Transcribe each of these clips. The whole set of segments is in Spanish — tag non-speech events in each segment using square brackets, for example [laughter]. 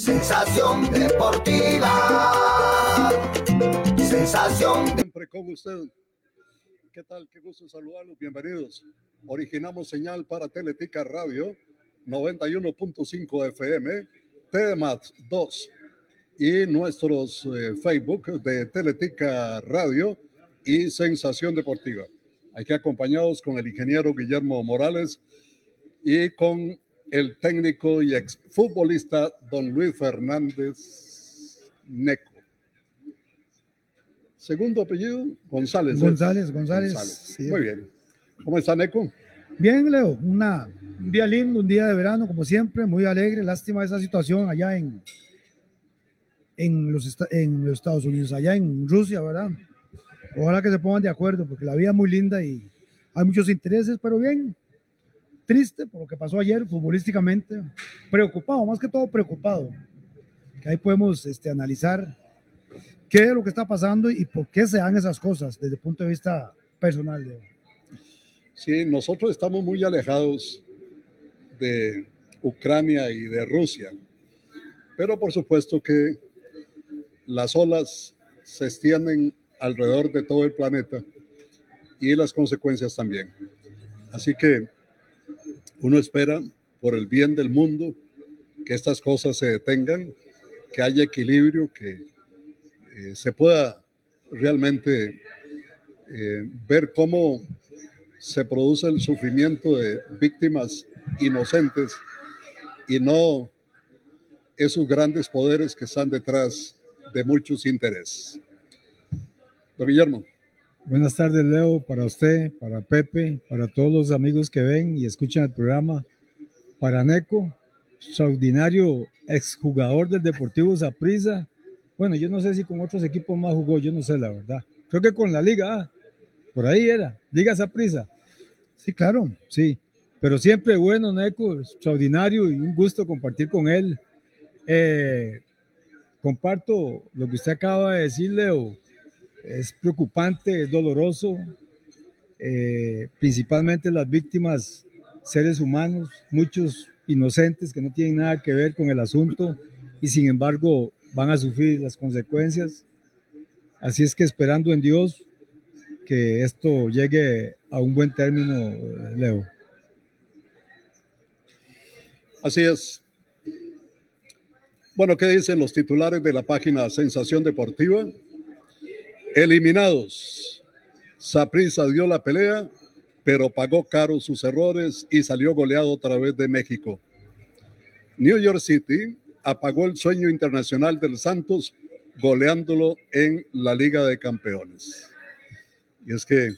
Sensación deportiva. Sensación Siempre con usted. ¿Qué tal? Qué gusto saludarlos. Bienvenidos. Originamos señal para Teletica Radio 91.5 FM, TDMAT 2 y nuestros eh, Facebook de Teletica Radio y Sensación Deportiva. Aquí acompañados con el ingeniero Guillermo Morales y con el técnico y exfutbolista don Luis Fernández Neco. Segundo apellido, González. ¿eh? González, González. sí. Muy bien. ¿Cómo está Neco? Bien, Leo, una, un día lindo, un día de verano, como siempre, muy alegre. Lástima esa situación allá en, en, los, en los Estados Unidos, allá en Rusia, ¿verdad? Ojalá que se pongan de acuerdo, porque la vida es muy linda y hay muchos intereses, pero bien, triste por lo que pasó ayer futbolísticamente, preocupado, más que todo preocupado. Que ahí podemos este, analizar qué es lo que está pasando y por qué se dan esas cosas desde el punto de vista personal. Sí, nosotros estamos muy alejados de Ucrania y de Rusia, pero por supuesto que las olas se extienden alrededor de todo el planeta y las consecuencias también. Así que uno espera por el bien del mundo que estas cosas se detengan, que haya equilibrio, que eh, se pueda realmente eh, ver cómo se produce el sufrimiento de víctimas inocentes y no esos grandes poderes que están detrás de muchos intereses. Don Guillermo, Buenas tardes, Leo, para usted, para Pepe, para todos los amigos que ven y escuchan el programa, para Neco, extraordinario exjugador del Deportivo Saprissa. Bueno, yo no sé si con otros equipos más jugó, yo no sé la verdad. Creo que con la Liga, ah, por ahí era, Liga Saprissa. Sí, claro. Sí, pero siempre bueno, Neco, extraordinario y un gusto compartir con él. Eh, comparto lo que usted acaba de decir, Leo. Es preocupante, es doloroso, eh, principalmente las víctimas, seres humanos, muchos inocentes que no tienen nada que ver con el asunto y sin embargo van a sufrir las consecuencias. Así es que esperando en Dios que esto llegue a un buen término, Leo. así es. Bueno, ¿qué dicen los titulares de la página Sensación Deportiva? Eliminados. Saprissa dio la pelea, pero pagó caro sus errores y salió goleado otra vez de México. New York City apagó el sueño internacional del Santos goleándolo en la Liga de Campeones. Y es que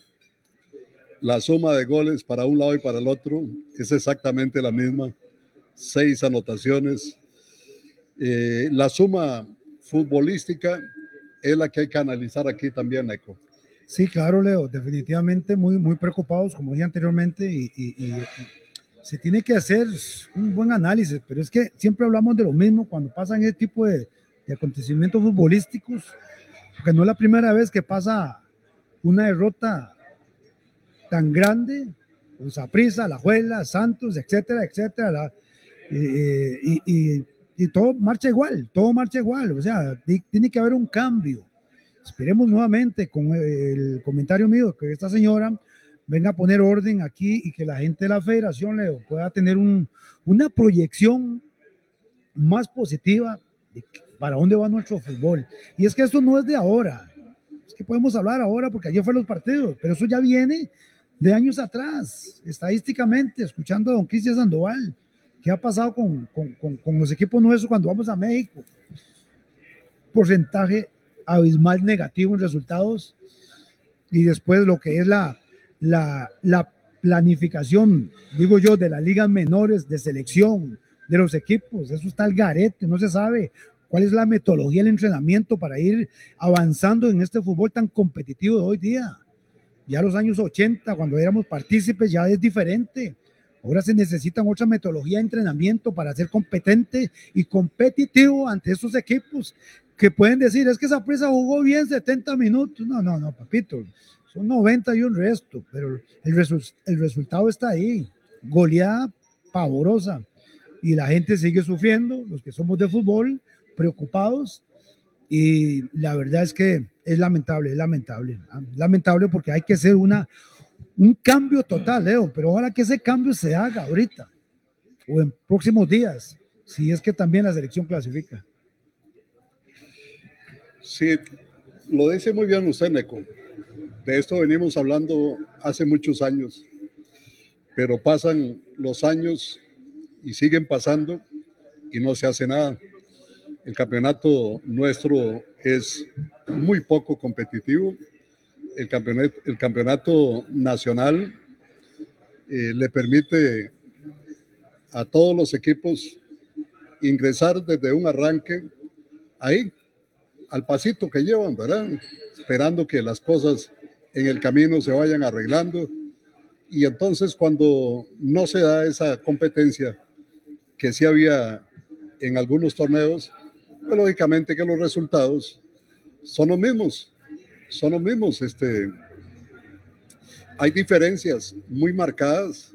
la suma de goles para un lado y para el otro es exactamente la misma. Seis anotaciones. Eh, la suma futbolística es la que hay que analizar aquí también, Eco. Sí, claro, Leo, definitivamente muy, muy preocupados, como dije anteriormente, y, se tiene que hacer un buen análisis, pero es que siempre hablamos de lo mismo cuando pasan ese tipo de, de acontecimientos futbolísticos, porque no es la primera vez que pasa una derrota tan grande, con Saprissa, La Juela, Santos, etcétera, etcétera, eh, y, y- y todo marcha igual, todo marcha igual, o sea, ti- tiene que haber un cambio. Esperemos nuevamente con el comentario mío que esta señora venga a poner orden aquí y que la gente de la federación Leo, pueda tener un- una proyección más positiva de para dónde va nuestro fútbol. Y es que esto no es de ahora, es que podemos hablar ahora porque ayer fue los partidos, pero eso ya viene de años atrás, estadísticamente, escuchando a don Cristian Sandoval, qué ha pasado con, con- con- con los equipos nuestros cuando vamos a México. Porcentaje abismal negativo en resultados y después lo que es la, la, la planificación, digo yo, de las ligas menores de selección de los equipos, eso está al garete, no se sabe cuál es la metodología del entrenamiento para ir avanzando en este fútbol tan competitivo de hoy día. Ya los años 80, cuando éramos partícipes, ya es diferente. Ahora se necesita otra metodología de entrenamiento para ser competente y competitivo ante estos equipos que pueden decir, es que esa presa jugó bien 70 minutos. No, no, no, papito, son 90 y un resto, pero el, resu- el resultado está ahí. Goleada pavorosa. y la gente sigue sufriendo, los que somos de fútbol, preocupados. Y la verdad es que es lamentable, es lamentable. ¿ah? Lamentable porque hay que hacer una, un cambio total, Leo, pero ojalá que ese cambio se haga ahorita o en próximos días, si es que también la selección clasifica. Sí, lo dice muy bien usted, Neco. De esto venimos hablando hace muchos años, pero pasan los años y siguen pasando y no se hace nada. El campeonato nuestro es muy poco competitivo. El campeonato, el campeonato nacional eh, le permite a todos los equipos ingresar desde un arranque ahí, al pasito que llevan, ¿verdad? Esperando que las cosas en el camino se vayan arreglando. Y entonces cuando no se da esa competencia que sí había en algunos torneos, pues lógicamente que los resultados son los mismos, son los mismos. Este, hay diferencias muy marcadas.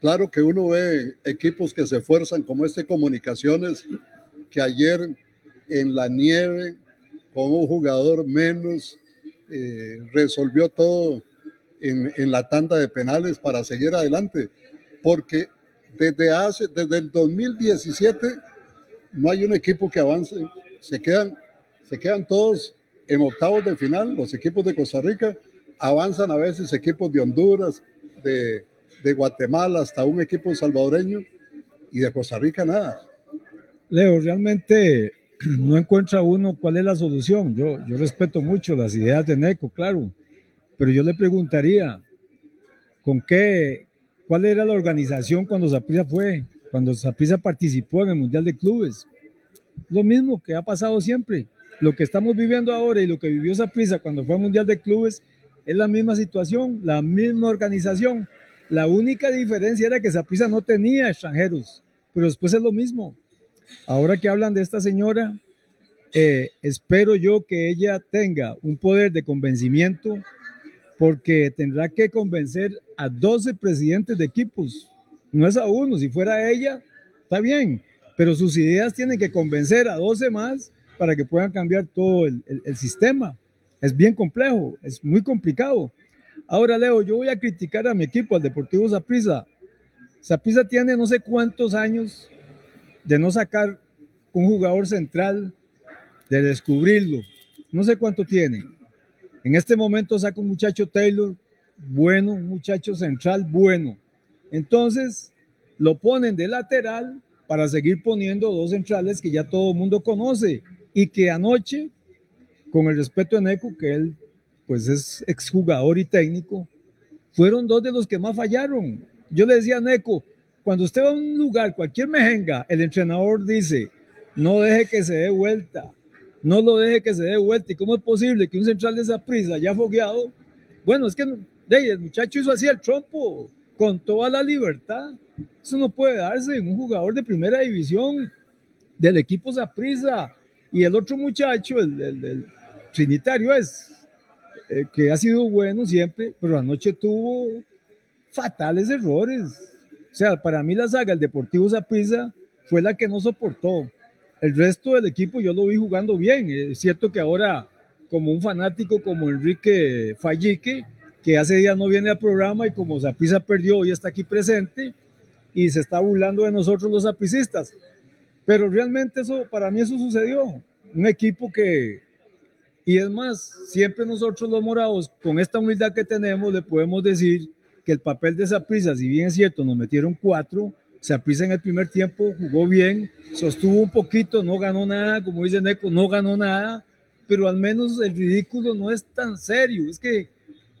Claro que uno ve equipos que se esfuerzan como este Comunicaciones, que ayer en la nieve, con un jugador menos, eh, resolvió todo en, en, la tanda de penales para seguir adelante, porque desde hace, desde el 2017 no hay un equipo que avance, se quedan, se quedan todos en octavos de final, los equipos de Costa Rica, avanzan a veces equipos de Honduras, de, Guatemala, hasta un equipo salvadoreño, y de Costa Rica nada. Leo, realmente no encuentra uno cuál es la solución. Yo, yo respeto mucho las ideas de Neco, claro, pero yo le preguntaría, ¿con qué, cuál era la organización cuando Zaprisa fue, cuando Zaprisa participó en el Mundial de Clubes? Lo mismo que ha pasado siempre. Lo que estamos viviendo ahora y lo que vivió Zaprisa cuando fue al Mundial de Clubes es la misma situación, la misma organización. La única diferencia era que Zaprisa no tenía extranjeros, pero después es lo mismo Ahora que hablan de esta señora, eh, espero yo que ella tenga un poder de convencimiento porque tendrá que convencer a 12 presidentes de equipos. No es a uno, si fuera ella, está bien, pero sus ideas tienen que convencer a 12 más para que puedan cambiar todo el, sistema. Es bien complejo, es muy complicado. Ahora, Leo, yo voy a criticar a mi equipo, al Deportivo Zaprisa. Zaprisa tiene no sé cuántos años de no sacar un jugador central, de descubrirlo. No sé cuánto tiene. En este momento saca un muchacho Taylor bueno, un muchacho central bueno. Entonces lo ponen de lateral para seguir poniendo dos centrales que ya todo el mundo conoce y que anoche, con el respeto de Neco, que él pues es exjugador y técnico, fueron dos de los que más fallaron. Yo le decía a Neco, cuando usted va a un lugar, cualquier mejenga, el entrenador dice, no deje que se dé vuelta, no lo deje que se dé vuelta. ¿Y cómo es posible que un central de esa prisa ya fogueado? Bueno, es que el muchacho hizo así el trompo, con toda la libertad. Eso no puede darse en un jugador de primera división del equipo Zaprisa. Y el otro muchacho, el, el, el Trinitario, es eh, que ha sido bueno siempre, pero anoche tuvo fatales errores. O sea, para mí la saga, el Deportivo Zaprisa, fue la que no soportó. El resto del equipo yo lo vi jugando bien. Es cierto que ahora, como un fanático como Enrique Fallique, que hace días no viene al programa y como Zaprisa perdió, hoy está aquí presente y se está burlando de nosotros los zapricistas. Pero realmente eso, para mí eso sucedió. Un equipo que, y es más, siempre nosotros los morados, con esta humildad que tenemos, le podemos decir que el papel de Saprissa, si bien es cierto, nos metieron cuatro, Saprissa en el primer tiempo jugó bien, sostuvo un poquito, no ganó nada, como dice Neco, no ganó nada, pero al menos el ridículo no es tan serio, es que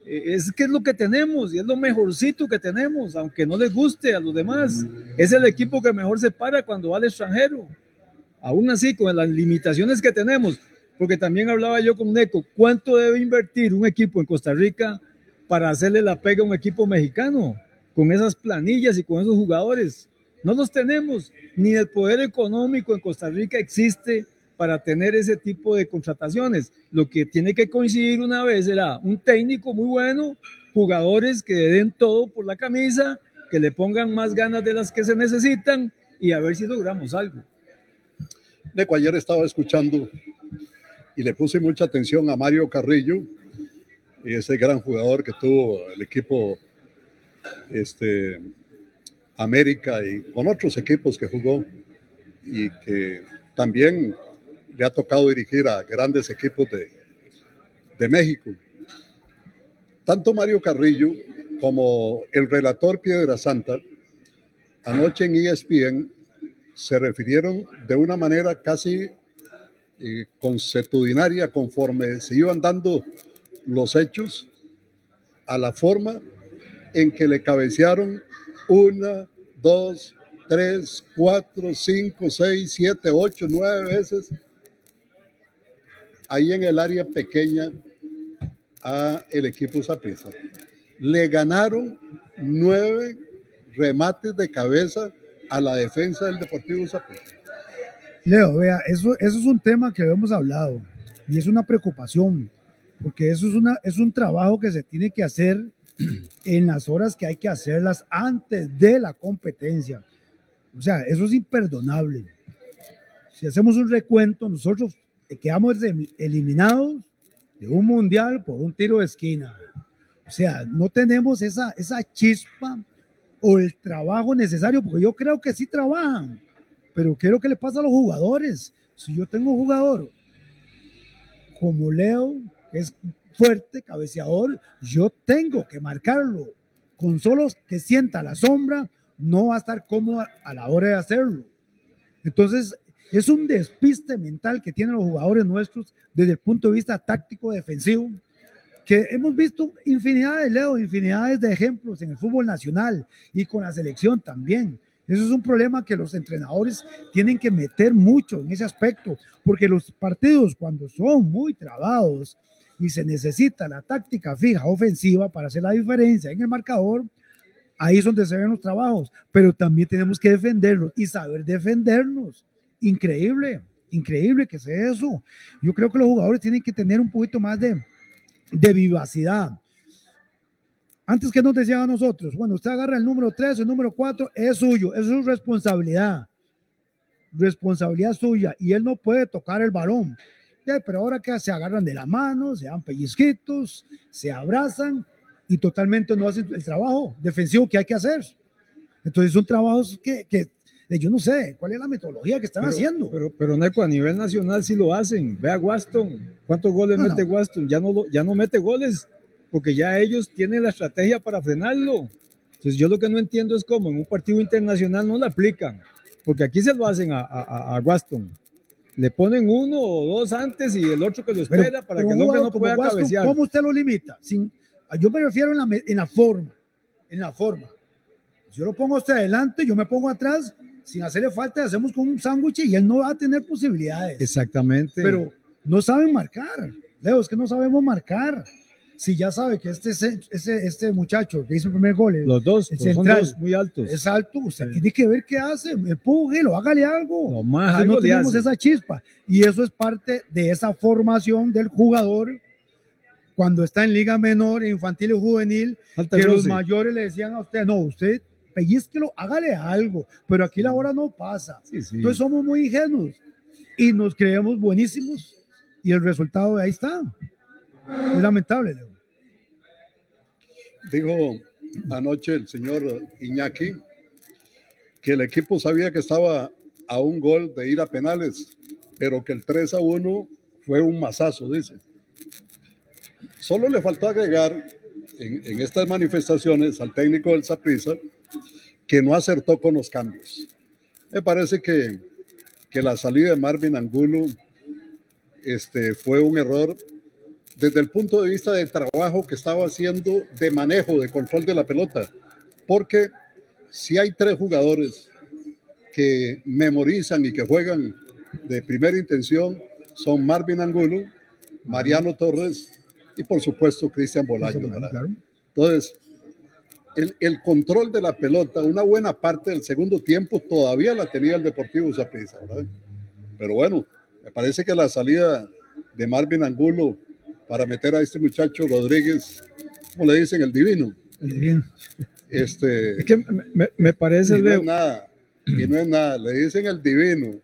es que es lo que tenemos y es lo mejorcito que tenemos, aunque no les guste a los demás. Es el equipo que mejor se para cuando va al extranjero. Aún así, con las limitaciones que tenemos, porque también hablaba yo con Neco, ¿cuánto debe invertir un equipo en Costa Rica para hacerle la pega a un equipo mexicano con esas planillas y con esos jugadores. No los tenemos, ni el poder económico en Costa Rica existe para tener ese tipo de contrataciones. Lo que tiene que coincidir una vez era un técnico muy bueno, jugadores que den todo por la camisa, que le pongan más ganas de las que se necesitan y a ver si logramos algo. Neco, ayer estaba escuchando y le puse mucha atención a Mario Carrillo, ese gran jugador que tuvo el equipo este, América y con otros equipos que jugó y que también le ha tocado dirigir a grandes equipos de, de México. Tanto Mario Carrillo como el relator Piedra Santa, anoche en ESPN se refirieron de una manera casi eh, consuetudinaria conforme se iban dando los hechos a la forma en que le cabecearon una, dos, tres, cuatro, cinco, seis, siete, ocho, nueve veces ahí en el área pequeña a el equipo Zaprisa. Le ganaron nueve remates de cabeza a la defensa del Deportivo Zaprisa. Leo, vea, eso, eso es un tema que hemos hablado y es una preocupación, porque eso es, una, es un trabajo que se tiene que hacer [clears throat] en las horas que hay que hacerlas antes de la competencia. O sea, eso es imperdonable. Si hacemos un recuento, nosotros quedamos eliminados de un mundial por un tiro de esquina. O sea, no tenemos esa, esa chispa o el trabajo necesario, porque yo creo que sí trabajan, pero ¿qué es lo que le pasa a los jugadores? Si yo tengo un jugador como Leo, que es fuerte, cabeceador, yo tengo que marcarlo. Con solo que sienta la sombra, no va a estar cómodo a la hora de hacerlo. Entonces, es un despiste mental que tienen los jugadores nuestros desde el punto de vista táctico defensivo, que hemos visto infinidades, Leo, infinidades de ejemplos en el fútbol nacional y con la selección también. Eso es un problema que los entrenadores tienen que meter mucho en ese aspecto, porque los partidos cuando son muy trabados y se necesita la táctica fija ofensiva para hacer la diferencia en el marcador, ahí es donde se ven los trabajos, pero también tenemos que defenderlos y saber defendernos. Increíble, increíble que sea eso. Yo creo que los jugadores tienen que tener un poquito más de, de vivacidad. Antes que nos decían a nosotros, bueno, usted agarra el número 3, el número 4, es suyo, es su responsabilidad. Responsabilidad suya y él no puede tocar el balón. pero ahora que se agarran de la mano, se dan pellizquitos, se abrazan y totalmente no hacen el trabajo defensivo que hay que hacer. Entonces son trabajos que, que yo no sé cuál es la metodología que están haciendo. Pero, pero Neco, a nivel nacional sí lo hacen. Ve a Waston, ¿cuántos goles mete Waston? Ya no, ya no mete goles porque ya ellos tienen la estrategia para frenarlo. Entonces yo lo que no entiendo es cómo en un partido internacional no lo aplican, porque aquí se lo hacen a, a, a Waston. Le ponen uno o dos antes y el otro que lo espera para que el hombre no pueda cabecear. ¿Cómo usted lo limita? Sin, yo me refiero en la, en la forma, en la forma. Yo lo pongo usted adelante, yo me pongo atrás sin hacerle falta, hacemos con un sándwich y él no va a tener posibilidades. Exactamente. Pero no saben marcar. Leo, es que no sabemos marcar. Si ya sabe que este, este, este muchacho que hizo el primer gol, los dos, el central, muy altos. Es alto, usted tiene que ver qué hace, empújelo, hágale algo. No, más algo no tenemos esa chispa. Y eso es parte de esa formación del jugador cuando está en liga menor, infantil y juvenil, que los mayores le decían a usted, no, usted pellizquelo, hágale algo, pero aquí la hora no pasa. Entonces somos muy ingenuos y nos creemos buenísimos y el resultado ahí está. Es lamentable, Leo. Dijo anoche el señor Iñaki que el equipo sabía que estaba a un gol de ir a penales, pero que el 3 a 1 fue un masazo, dice. Solo le faltó agregar en, en estas manifestaciones al técnico del Saprissa que no acertó con los cambios. Me parece que, que la salida de Marvin Angulo este, fue un error desde el punto de vista del trabajo que estaba haciendo de manejo, de control de la pelota. Porque si hay tres jugadores que memorizan y que juegan de primera intención, son Marvin Angulo, Mariano Torres y por supuesto Cristian Bolaño. Entonces, el, control de la pelota, una buena parte del segundo tiempo todavía la tenía el Deportivo Zaprisa, Pero bueno, me parece que la salida de Marvin Angulo para meter a este muchacho Rodríguez, como le dicen, el divino. El divino. Este, es que me, me parece, no es nada, y no es nada, le dicen el divino.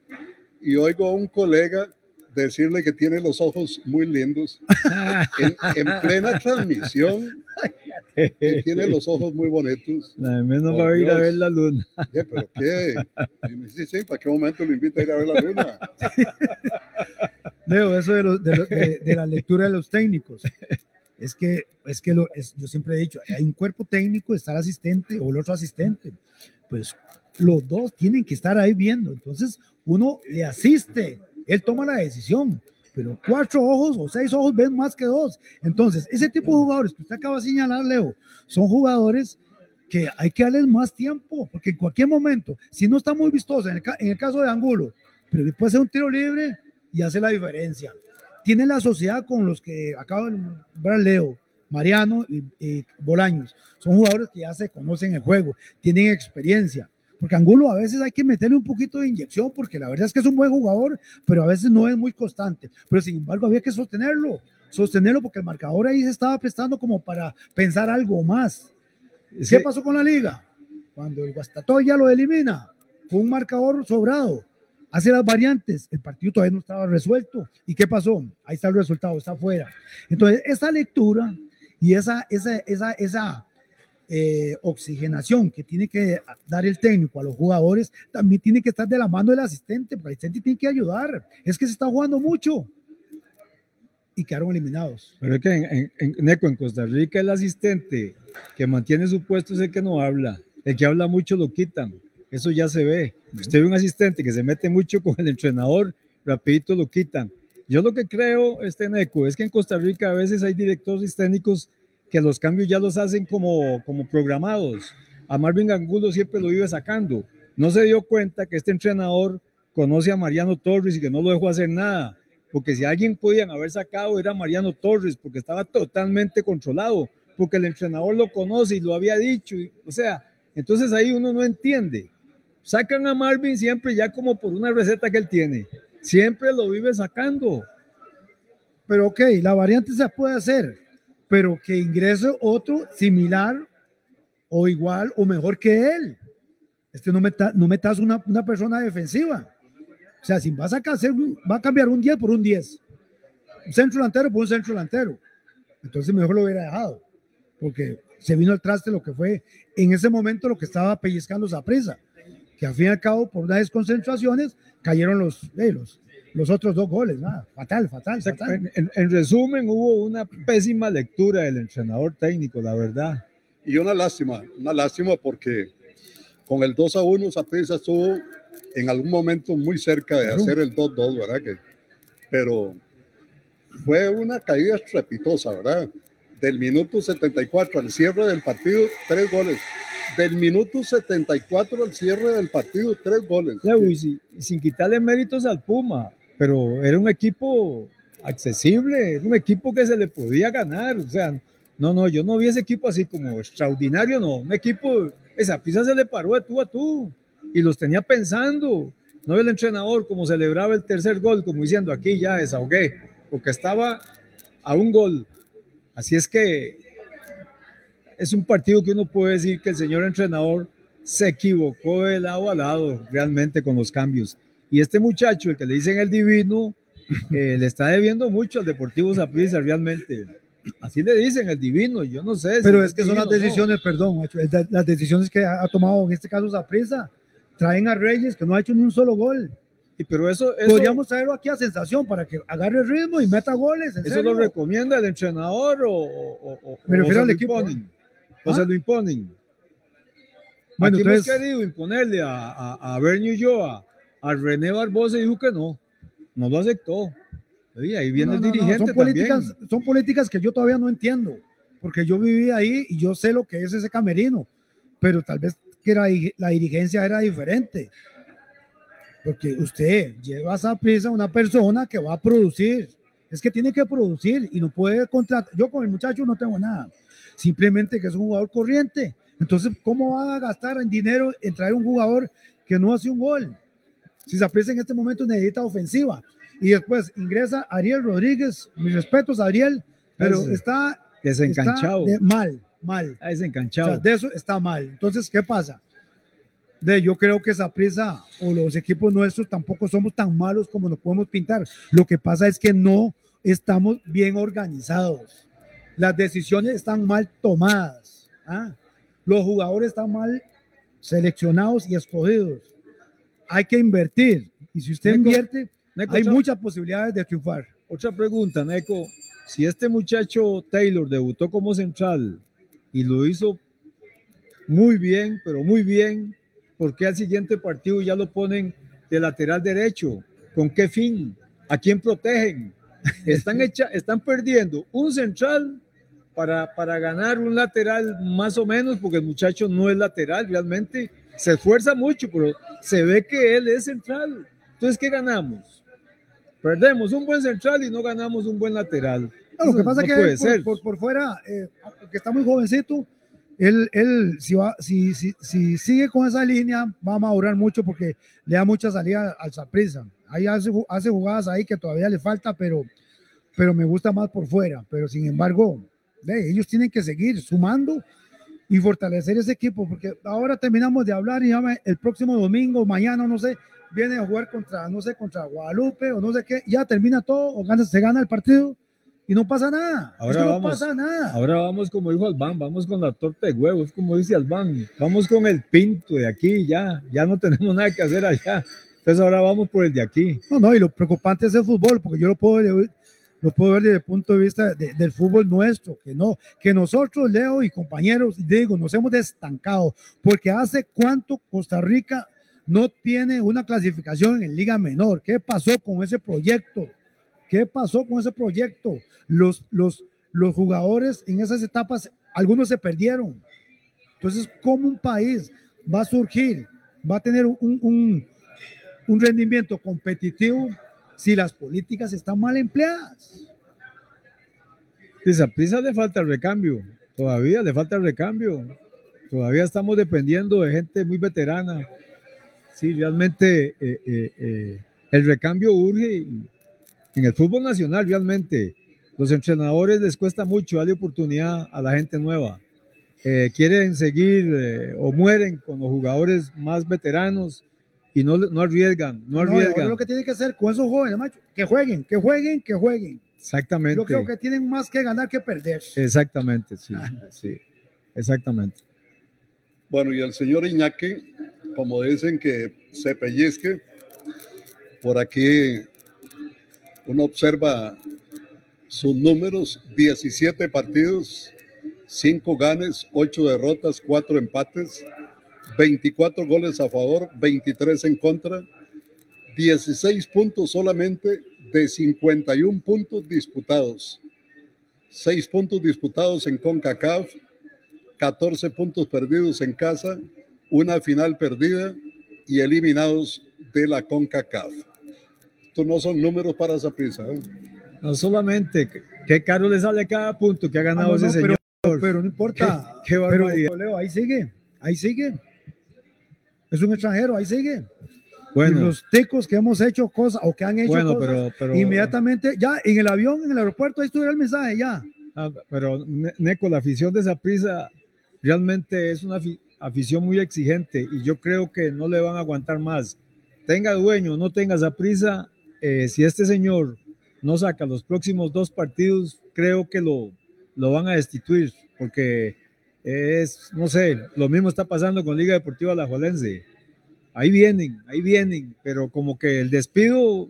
Y oigo a un colega decirle que tiene los ojos muy lindos [laughs] en, en plena transmisión. Que [laughs] tiene los ojos muy bonitos. Menos Por va a ir a ver la luna. Oye, ¿Pero qué? Sí, sí, ¿para qué momento lo invita a ir a ver la luna? Leo, eso de, los- de, lo- de- de la lectura de los técnicos. Es que, es que lo, es- yo siempre he dicho, hay un cuerpo técnico, está el asistente o el otro asistente. Pues los dos tienen que estar ahí viendo. Entonces, uno le asiste, él toma la decisión, pero cuatro ojos o seis ojos ven más que dos. Entonces, ese tipo de jugadores que usted acaba de señalar, Leo, son jugadores que hay que darles más tiempo, porque en cualquier momento, si no está muy vistoso, en el, en el caso de Angulo, pero después hacer un tiro libre y hace la diferencia. Tiene la sociedad con los que acaban de nombrar Leo, Mariano y, y Bolaños. Son jugadores que ya se conocen el juego, tienen experiencia. Porque Angulo a veces hay que meterle un poquito de inyección, porque la verdad es que es un buen jugador, pero a veces no es muy constante. Pero sin embargo, había que sostenerlo, sostenerlo, porque el marcador ahí se estaba prestando como para pensar algo más. ¿Qué pasó con la liga? Cuando el Guastatoya lo elimina, con un marcador sobrado, hace las variantes, el partido todavía no estaba resuelto. ¿Y qué pasó? Ahí está el resultado, está afuera. Entonces, esa lectura y esa, esa, esa, esa eh, oxigenación que tiene que dar el técnico a los jugadores, también tiene que estar de la mano del asistente, porque el asistente tiene que ayudar. Es que se está jugando mucho. Y quedaron eliminados. Pero es que en, en- en- Neco, en Costa Rica el asistente que mantiene su puesto es el que no habla. El que habla mucho lo quitan. Eso ya se ve. Usted ve un asistente que se mete mucho con el entrenador, rapidito lo quitan. Yo lo que creo, este Neco, es que en Costa Rica a veces hay directores técnicos que los cambios ya los hacen como, como programados. A Marvin Angulo siempre lo iba sacando. No se dio cuenta que este entrenador conoce a Mariano Torres y que no lo dejó hacer nada porque si alguien podían haber sacado era Mariano Torres, porque estaba totalmente controlado, porque el entrenador lo conoce y lo había dicho, o sea, entonces ahí uno no entiende. Sacan a Marvin siempre ya como por una receta que él tiene, siempre lo vive sacando. Pero ok, la variante se puede hacer, pero que ingrese otro similar o igual o mejor que él. Este no, meta, no metas una, una persona defensiva. O sea, si vas a hacer, va a cambiar un 10 por un 10. Un centro delantero por un centro delantero. Entonces mejor lo hubiera dejado. Porque se vino al traste lo que fue en ese momento lo que estaba pellizcando esa presa. Que al fin y al cabo, por unas desconcentraciones, cayeron los, eh, los, los otros dos goles. Nada, fatal, fatal, O sea, fatal. en, en- en resumen, hubo una pésima lectura del entrenador técnico, la verdad. Y una lástima, una lástima porque con el 2 a 1 Saprissa estuvo en algún momento muy cerca de hacer el 2-2, ¿verdad? Que, pero fue una caída estrepitosa, ¿verdad? Del minuto 74 al cierre del partido, tres goles. Del minuto 74 al cierre del partido, tres goles. Leo, y si- y sin quitarle méritos al Puma, pero era un equipo accesible, era un equipo que se le podía ganar, o sea, no, no, yo no vi ese equipo así como extraordinario, no, un equipo, esa pizza se le paró de tú a tú y los tenía pensando, no el entrenador como celebraba el tercer gol, como diciendo aquí ya desahogué, porque estaba a un gol, así es que es un partido que uno puede decir que el señor entrenador se equivocó de lado a lado realmente con los cambios. Y este muchacho, el que le dicen el divino, eh, le está debiendo mucho al Deportivo Saprissa realmente. Así le dicen el divino, yo no sé. si Pero es que son las o no. decisiones, perdón, las decisiones que ha tomado en este caso Zaprisa. Traen a Reyes que no ha hecho ni un solo gol. Y pero eso, eso, Podríamos traerlo aquí a sensación para que agarre el ritmo y meta goles. ¿en eso serio? lo recomienda el entrenador o, o, o- Me o refiero se al lo equipo, imponen. O ¿Ah? se lo imponen. Bueno, Aquí entonces, hemos querido imponerle a, a, a Bernie Ulloa, a René Barbosa dijo que no, no lo aceptó. Y ahí viene no, el no, dirigente son políticas, también. son políticas que yo todavía no entiendo, porque yo viví ahí y yo sé lo que es ese camerino, pero tal vez que la, la dirigencia era diferente. Porque usted lleva a esa prisa a una persona que va a producir. Es que tiene que producir y no puede contratar. Yo con el muchacho no tengo nada. Simplemente que es un jugador corriente. Entonces, ¿cómo va a gastar en dinero en traer un jugador que no hace un gol? Si aprecia en este momento necesita ofensiva. Y después ingresa Ariel Rodríguez. Mis respetos Ariel, pero Ese, está, Desencanchado. está de- mal, mal. Ah, O Desencanchado. sea, de eso está mal. Entonces, ¿qué pasa? de yo creo que esa prisa o los equipos nuestros tampoco somos tan malos como nos podemos pintar. Lo que pasa es que no estamos bien organizados. Las decisiones están mal tomadas. ¿ah? Los jugadores están mal seleccionados y escogidos. Hay que invertir. Y si usted Neco, invierte, Neco, hay otra- muchas posibilidades de triunfar. Otra pregunta, Neco. Si este muchacho Taylor debutó como central y lo hizo muy bien, pero muy bien, ¿por qué al siguiente partido ya lo ponen de lateral derecho? ¿Con qué fin? ¿A quién protegen? Están, [laughs] hecha, están perdiendo un central para, para ganar un lateral más o menos, porque el muchacho no es lateral realmente. Se esfuerza mucho, pero se ve que él es central. Entonces, ¿qué ganamos? Perdemos un buen central y no ganamos un buen lateral. No, lo que pasa no es puede que por, ser. por- por fuera, eh, que está muy jovencito, él, él si, va, si, si, si sigue con esa línea, va a madurar mucho porque le da mucha salida al Saprissa. Ahí hace, hace jugadas ahí que todavía le falta, pero, pero me gusta más por fuera. Pero sin embargo, ellos tienen que seguir sumando y fortalecer ese equipo, porque ahora terminamos de hablar y el próximo domingo, mañana, no sé, viene a jugar contra, no sé, contra Guadalupe o no sé qué, ya termina todo, o gana, se gana el partido y no pasa nada. Ahora Es que no vamos- pasa nada. Ahora vamos como dijo Albán, vamos con la torta de huevos, como dice Albán, vamos con el pinto de aquí, ya, ya no tenemos nada que hacer allá. Entonces ahora vamos por el de aquí. No, no, y lo preocupante es el fútbol, porque yo lo puedo lo puedo ver desde el punto de vista de- del fútbol nuestro, que no, que nosotros, Leo y compañeros, digo, nos hemos estancado, porque hace cuánto Costa Rica no tiene una clasificación en Liga Menor. ¿Qué pasó con ese proyecto? ¿Qué pasó con ese proyecto? Los, los, los jugadores en esas etapas, algunos se perdieron. Entonces, ¿cómo un país va a surgir, va a tener un, un, un rendimiento competitivo si las políticas están mal empleadas? Dice, a prisa le falta el recambio, todavía le falta el recambio, todavía estamos dependiendo de gente muy veterana. Sí, realmente eh, eh, eh, el recambio urge en el fútbol nacional realmente. Los entrenadores les cuesta mucho darle oportunidad a la gente nueva. Eh, quieren seguir eh, o mueren con los jugadores más veteranos y no, no arriesgan, no No, arriesgan. lo que tiene que hacer con esos jóvenes, macho, que jueguen, que jueguen, que jueguen. Exactamente. Yo creo que tienen más que ganar que perder. Exactamente, sí, sí, exactamente. Bueno, y el señor Iñaki, como dicen que se pellizque, por aquí uno observa sus números, 17 partidos, 5 ganes, 8 derrotas, 4 empates, 24 goles a favor, 23 en contra, 16 puntos solamente de 51 puntos disputados. 6 puntos disputados en CONCACAF, 14 puntos perdidos en casa, una final perdida y eliminados de la CONCACAF. Estos no son números para esa prisa. No solamente, que- qué caro le sale cada punto que ha Ah, ganado no, ese no, señor. pero, pero no importa. Qué- qué pero, barbaridad. Leo, ahí sigue, ahí sigue. Es un extranjero, ahí sigue. Y bueno, los ticos que hemos hecho cosas o que han hecho bueno, cosas, pero, pero, inmediatamente, ya en el avión, en el aeropuerto, ahí estuviera el mensaje, ya. ah, pero Ne- Neco, la afición de esa prisa realmente es una afi- afición muy exigente y yo creo que no le van a aguantar más. Tenga dueño, no tenga esa prisa, si este señor no saca los próximos dos partidos, creo que lo, lo van a destituir porque es, no sé, lo mismo está pasando con Liga Deportiva Alajuelense. Ahí vienen, ahí vienen, pero como que el despido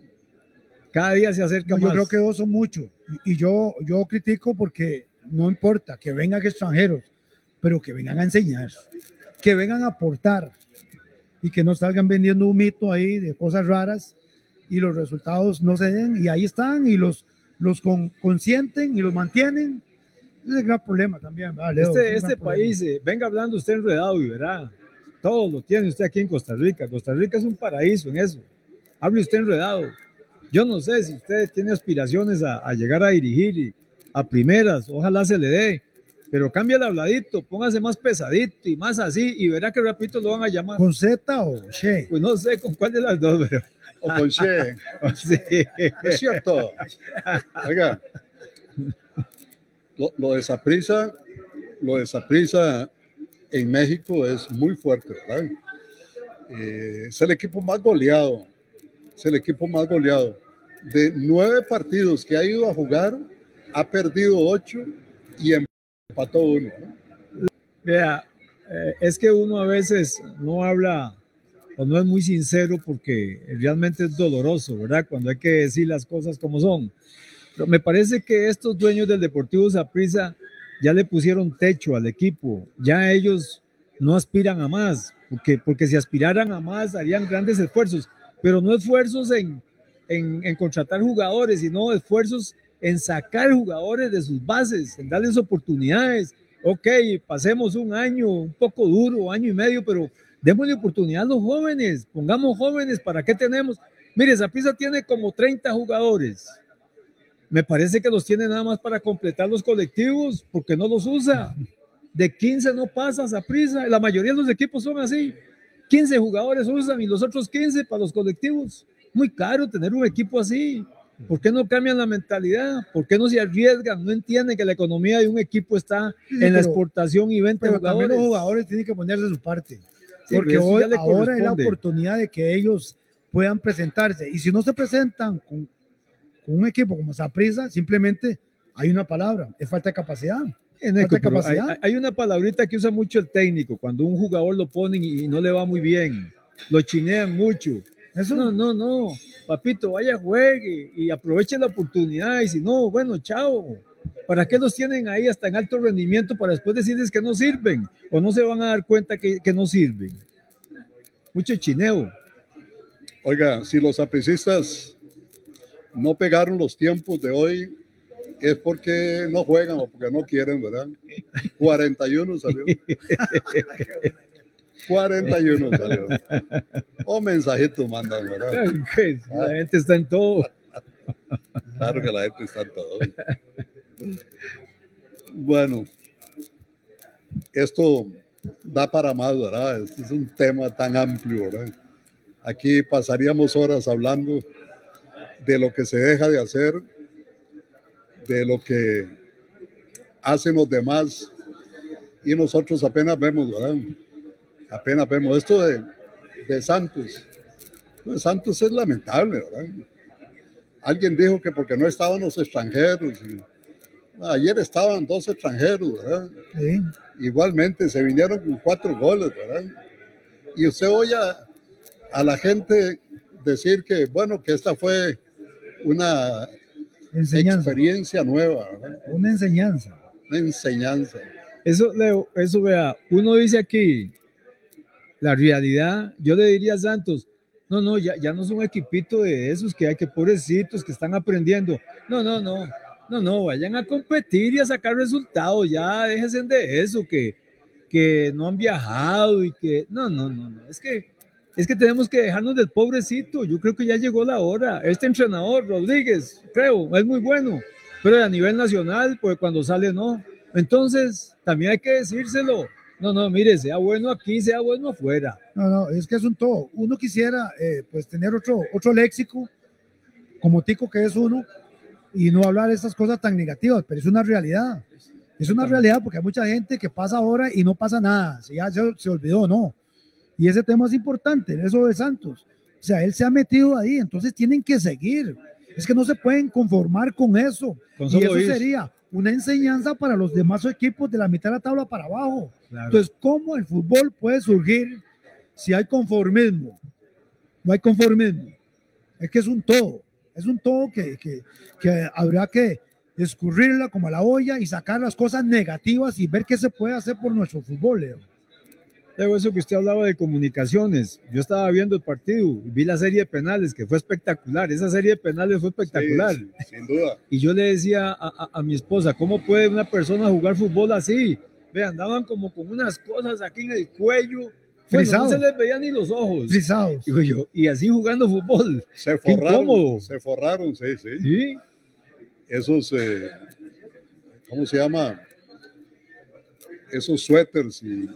cada día se acerca No, yo más. creo que dos son muchos. Y, y yo, yo critico porque no importa que vengan extranjeros, pero que vengan a enseñar, que vengan a aportar y que no salgan vendiendo un mito ahí de cosas raras y los resultados no se den y ahí están y los, los con, consienten y los mantienen. Es el gran problema también. ¿verdad, Leo? Es Este, este país, eh, venga hablando usted enredado y verá, todo lo tiene usted aquí en Costa Rica. Costa Rica es un paraíso en eso. Hable usted enredado. Yo no sé si usted tiene aspiraciones a, a llegar a dirigir y a primeras, ojalá se le dé, pero cambia el habladito, póngase más pesadito y más así y verá que rapidito lo van a llamar. ¿Con Z o Che? Pues no sé con cuál de las dos, pero O con Che, [laughs] sí. es cierto. Oiga, lo, lo de Saprissa, lo de Saprissa en México es muy fuerte, ¿verdad? Eh, es el equipo más goleado. Es el equipo más goleado. De nueve partidos que ha ido a jugar, ha perdido ocho y empató uno. ¿no? Vea, eh, es que uno a veces no habla o no es muy sincero porque realmente es doloroso, ¿verdad? Cuando hay que decir las cosas como son. Pero me parece que estos dueños del Deportivo Saprissa ya le pusieron techo al equipo, ya ellos no aspiran a más, porque, porque si aspiraran a más harían grandes esfuerzos, pero no esfuerzos en, en, contratar jugadores, sino esfuerzos en sacar jugadores de sus bases, en darles oportunidades. Ok, pasemos un año un poco duro, año y medio, pero démosle oportunidad a los jóvenes, pongamos jóvenes, ¿para qué tenemos? Mire, Zapisa tiene como 30 jugadores. Me parece que los tiene nada más para completar los colectivos, porque no los usa. De 15 no pasa Zaprisa, la mayoría de los equipos son así. 15 jugadores usan y los otros 15 para los colectivos. Muy caro tener un equipo así. ¿Por qué no cambian la mentalidad? ¿Por qué no se arriesgan? No entienden que la economía de un equipo está Sí, en la pero- exportación y venta de Pero también jugadores. los jugadores tienen que ponerse su parte. Sí, porque hoy, ahora es la oportunidad de que ellos puedan presentarse. Y si no se presentan con, con un equipo como Saprissa, simplemente hay una palabra, es falta de capacidad. Hay, hay una palabrita que usa mucho el técnico, cuando un jugador lo ponen y no le va muy bien, lo chinean mucho. Eso No, no, no, papito, vaya, juegue y aproveche la oportunidad. Y si no, bueno, chao. ¿Para qué los tienen ahí hasta en alto rendimiento para después decirles que no sirven? ¿O no se van a dar cuenta que, que no sirven? Mucho chineo. Oiga, si los apricistas no pegaron los tiempos de hoy, es porque no juegan o porque no quieren, ¿verdad? 41 salió. [laughs] 41 salió. O mensajitos mandan, ¿verdad? La gente está en todo. Claro que la gente está en todo. Bueno, esto da para más, ¿verdad? Este es un tema tan amplio, ¿verdad? Aquí pasaríamos horas hablando de lo que se deja de hacer, de lo que hacen los demás y nosotros apenas vemos, ¿verdad? Apenas vemos esto de, de Santos. Santos es lamentable, ¿verdad? Alguien dijo que porque no estaban los extranjeros. y- ayer estaban dos extranjeros, ¿verdad? sí. Igualmente se vinieron con cuatro goles, ¿verdad? Y usted oye a, a la gente decir que, bueno, que esta fue una enseñanza. experiencia nueva, ¿verdad? Una enseñanza. una enseñanza. Eso, Leo, eso vea, uno dice aquí, la realidad, yo le diría a Santos, no, no, ya, ya no es un equipito de esos que hay que pobrecitos que están aprendiendo. No, no, no, no, no, vayan a competir y a sacar resultados, ya déjense de eso, que, que no han viajado y que, no, no, no, no, es que, es que tenemos que dejarnos del pobrecito, yo creo que ya llegó la hora. Este entrenador, Rodríguez, creo, es muy bueno, pero a nivel nacional, pues cuando sale no. Entonces, también hay que decírselo. No, no, mire, sea bueno aquí, sea bueno afuera. No, no, es que es un todo. Uno quisiera eh, pues tener otro, otro léxico, como Tico que es uno, y no hablar de estas cosas tan negativas, pero es una realidad. Es una realidad porque hay mucha gente que pasa ahora y no pasa nada. Si ya se, se olvidó, no. Y ese tema es importante, eso de Santos. O sea, él se ha metido ahí, entonces tienen que seguir. Es que no se pueden conformar con eso. Con Y eso sería una enseñanza para los demás equipos de la mitad de la tabla para abajo. Claro. Entonces, ¿cómo el fútbol puede surgir si hay conformismo? No hay conformismo. Es que es un todo. Es un todo que, que, que habrá que escurrirla como a la olla y sacar las cosas negativas y ver qué se puede hacer por nuestro fútbol, Leo. Eso que usted hablaba de comunicaciones, yo estaba viendo el partido vi la serie de penales que fue espectacular, esa serie de penales fue espectacular. Sí, sin duda. Y yo le decía a, a- a mi esposa, ¿cómo puede una persona jugar fútbol así? Ve, andaban como con unas cosas aquí en el cuello, bueno, no se les veían ni los ojos. Frisados. Digo yo, y así jugando fútbol. Se forraron, se forraron, sí, sí. ¿sí? Esos, eh, ¿cómo se llama? Esos suéteres y,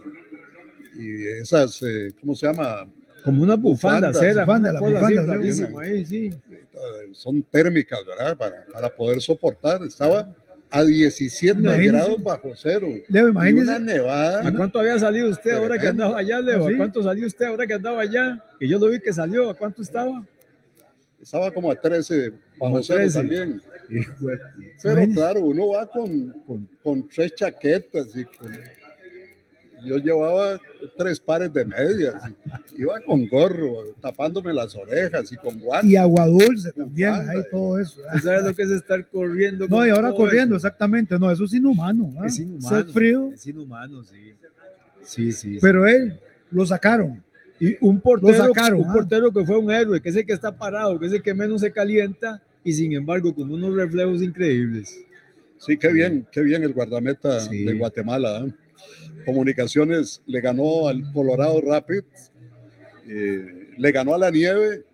y esas, eh, ¿cómo se llama? Como una bufanda, cera, bufanda, la así, ahí, sí. Eh, Son térmicas, ¿verdad? Para, para poder soportar. Estaba, a 17 Imagínese. grados bajo cero. Leo, imagínese. una nevada. ¿A cuánto había salido usted ahora que Tremendo. andaba allá, Leo? ¿Ah? ¿A cuánto salió usted ahora que andaba allá? Que yo lo vi que salió. ¿A cuánto estaba? Estaba como a 13 bajo cero 13. también. Pero Imagínese. claro, uno va con, con, con tres chaquetas y con- yo llevaba tres pares de medias. iba con gorro, tapándome las orejas y con guantes. Y agua dulce también, ahí todo eso. ¿Usted sabe lo que es estar corriendo? No, y ahora corriendo, eso? exactamente. No, eso es inhumano. ¿ah? Es inhumano. Ser frío, Es inhumano, sí. Sí, sí. sí. pero él lo sacaron. Y un portero, sacaron, un ah. portero que fue un héroe, que es el que está parado, que es el que menos se calienta y sin embargo con unos reflejos increíbles. Sí, qué bien, qué bien el guardameta Sí. de Guatemala. ¿eh? Comunicaciones le ganó al Colorado Rapids, eh, le ganó a la nieve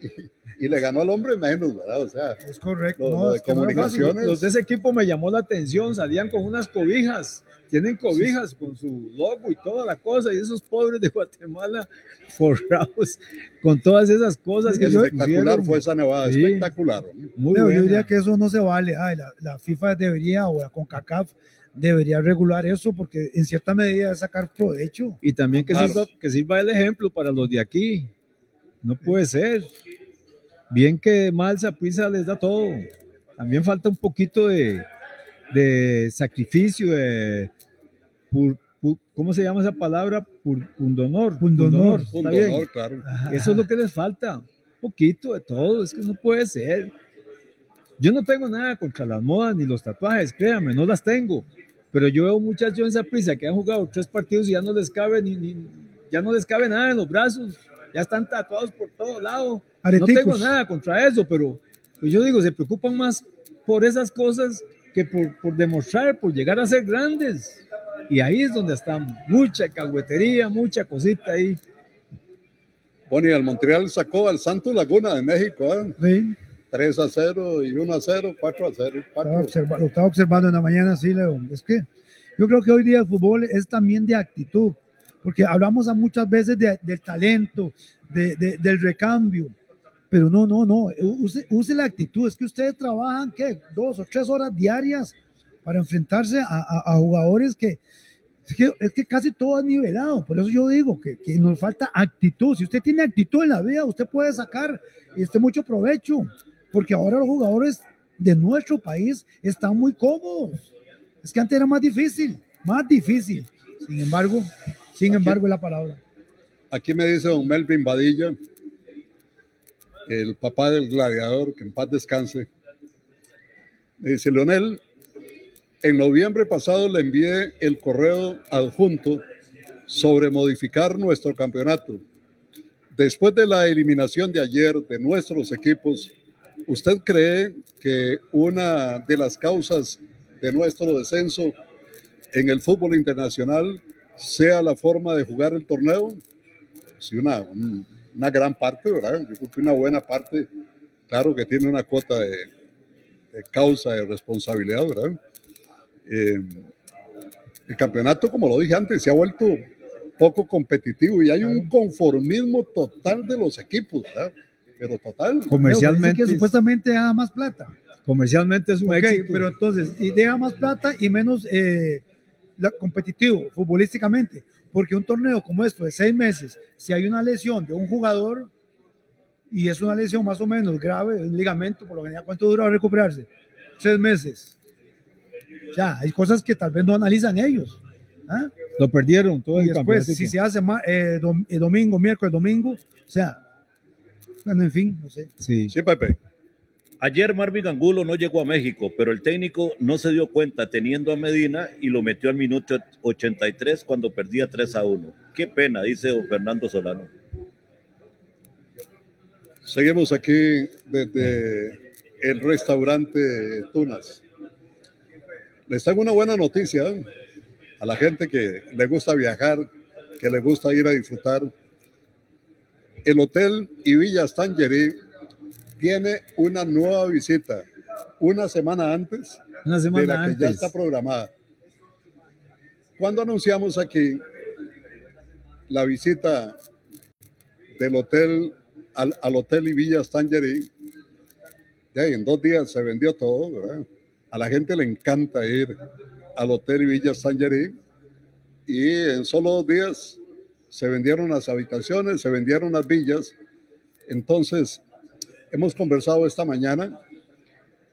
y, y le ganó al hombre menos, ¿verdad? O sea, Es correcto. Lo- no, lo de comunicaciones. Los de ese equipo me llamó la atención, salían con unas cobijas, tienen cobijas con su logo y toda la cosa, y esos pobres de Guatemala [laughs] forrados con todas esas cosas que espectacular fue esa nevada, Sí. espectacular. Muy yo diría que eso no se vale. Ay, la, la FIFA debería, o la CONCACAF, debería regular eso porque en cierta medida es sacar provecho. Y también que, Claro. sirva, que sirva el ejemplo para los de aquí. No puede ser. Bien que mal Saprissa les da todo. También falta un poquito de, de sacrificio, de pur- pu- ¿cómo se llama esa palabra? Pur- pundonor. Pundonor. Dolor, claro. Eso es lo que les falta. Un poquito de todo. Es que no puede ser. Yo no tengo nada contra las modas ni los tatuajes, créanme, no las tengo. Pero yo veo muchachos en esa prisa que han jugado tres partidos y ya no les cabe ni, ni- ya no les cabe nada en los brazos. Ya están tatuados por todos lados. No tengo nada contra eso, pero pues yo digo, se preocupan más por esas cosas que por, por demostrar, por llegar a ser grandes. Y ahí es donde está mucha cagüetería, mucha cosita ahí. Bueno, y el Montreal sacó al Santos Laguna de México, ¿eh? Sí, 3 a 0 y 1 a 0, 4 a 0. estaba 4. observa- lo estaba observando en la mañana, sí, Leo. Es que yo creo que hoy día el fútbol es también de actitud, porque hablamos a muchas veces de- del talento, de- de- del recambio, pero no, no, no, use, use la actitud. Es que ustedes trabajan, ¿qué? Dos o tres horas diarias para enfrentarse a, a- a jugadores que es, que es que casi todo es nivelado. Por eso yo digo que, que nos falta actitud. Si usted tiene actitud en la vida, usted puede sacar este, mucho provecho, porque ahora los jugadores de nuestro país están muy cómodos. Es que antes era más difícil, más difícil. Sin embargo, sin embargo, es la palabra. Aquí me dice don Melvin Badilla, el papá del gladiador, que en paz descanse. Me dice, Leonel, en noviembre pasado le envié el correo adjunto sobre modificar nuestro campeonato. Después de la eliminación de ayer de nuestros equipos, ¿usted cree que una de las causas de nuestro descenso en el fútbol internacional sea la forma de jugar el torneo? Sí, una, un- una gran parte, ¿verdad? Yo creo que una buena parte, claro que tiene una cuota de, de causa, de responsabilidad, ¿verdad? Eh, el campeonato, como lo dije antes, se ha vuelto poco competitivo y hay un conformismo total de los equipos, ¿verdad? Pero total. Comercialmente, que supuestamente da más plata. comercialmente es un Ok, éxito. pero entonces, y deja más plata y menos eh, la- competitivo futbolísticamente. Porque un torneo como esto de seis meses, si hay una lesión de un jugador y es una lesión más o menos grave, un ligamento, por lo general, ¿cuánto dura recuperarse? Tres meses. Ya, hay cosas que tal vez no analizan ellos. ¿ah? Lo perdieron todo Y el después, campeonato. si se hace ma- eh, eh, domingo, miércoles, domingo, o sea, bueno, en fin, no sé. Sí. Sí, Pepe. Ayer Marvin Angulo no llegó a México, pero el técnico no se dio cuenta teniendo a Medina y lo metió al minuto 83 cuando perdía 3 a 1. Qué pena, dice don Fernando Solano. Seguimos aquí desde el restaurante Tunas. Les tengo una buena noticia ¿eh? a la gente que le gusta viajar, que le gusta ir a disfrutar. El Hotel Villa Stangerí tiene una nueva visita una semana antes Una de semana la que ya antes. está programada. Cuando anunciamos aquí la visita del hotel al, al hotel y Villa Stangerí, ya en dos días se vendió todo, ¿verdad? A la gente le encanta ir al Hotel Villa Sangerí y en solo dos días se vendieron las habitaciones, se vendieron las villas. Entonces, hemos conversado esta mañana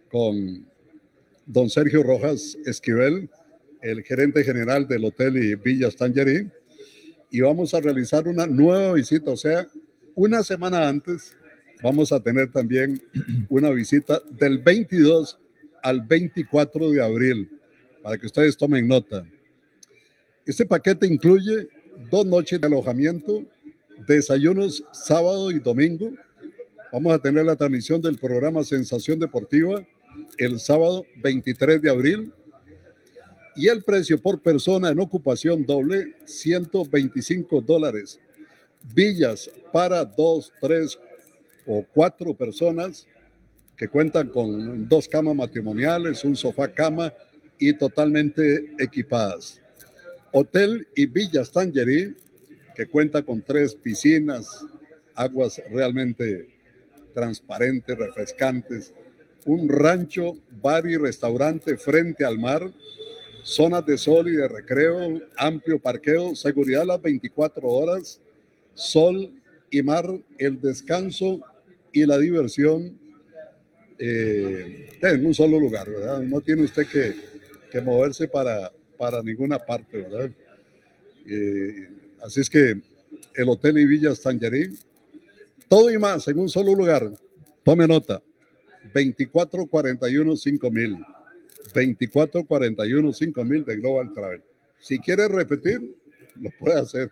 con don Sergio Rojas Esquivel, el gerente general del Hotel y Villa Tangerí, y vamos a realizar una nueva visita, o sea, una semana antes vamos a tener también una visita del 22 al 24 de abril, para que ustedes tomen nota. Este paquete incluye dos noches de alojamiento, desayunos sábado y domingo. Vamos a tener la transmisión del programa Sensación Deportiva el sábado 23 de abril y el precio por persona en ocupación doble, 125 dólares. Villas para dos, tres o cuatro personas que cuentan con dos camas matrimoniales, un sofá cama y totalmente equipadas. Hotel y Villas Tangerí, que cuenta con tres piscinas, aguas realmente transparentes, refrescantes, un rancho, bar y restaurante frente al mar, zonas de sol y de recreo, amplio parqueo, seguridad las 24 horas, sol y mar, el descanso y la diversión eh, en un solo lugar, ¿verdad? No tiene usted que, que moverse para, para ninguna parte, ¿verdad? Eh, así es que el Hotel y Villas Tangerín, todo y más en un solo lugar. Tome nota, 2441 5000. 2441 5000 de Global Travel. Si quiere repetir, lo puede hacer.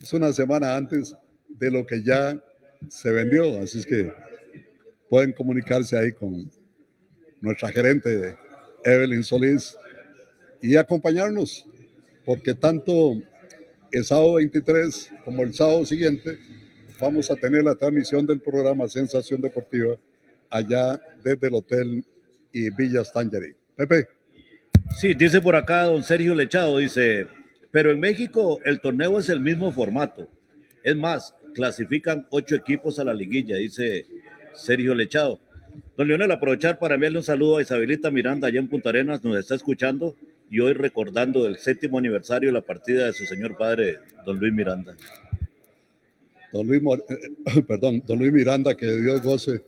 Es una semana antes de lo que ya se vendió, así es que pueden comunicarse ahí con nuestra gerente Evelyn Solís y acompañarnos, porque tanto el sábado 23 como el sábado siguiente vamos a tener la transmisión del programa Sensación Deportiva allá desde el hotel y Villas Tangerí. Pepe. Sí, dice por acá don Sergio Lechado, dice, pero en México el torneo es el mismo formato. Es más, clasifican ocho equipos a la liguilla, dice Sergio Lechado. Don Leonel, aprovechar para enviarle un saludo a Isabelita Miranda allá en Punta Arenas, nos está escuchando y hoy recordando el séptimo aniversario de la partida de su señor padre, don Luis Miranda. Don Luis, eh, [coughs] perdón, don Luis Miranda, que Dios goce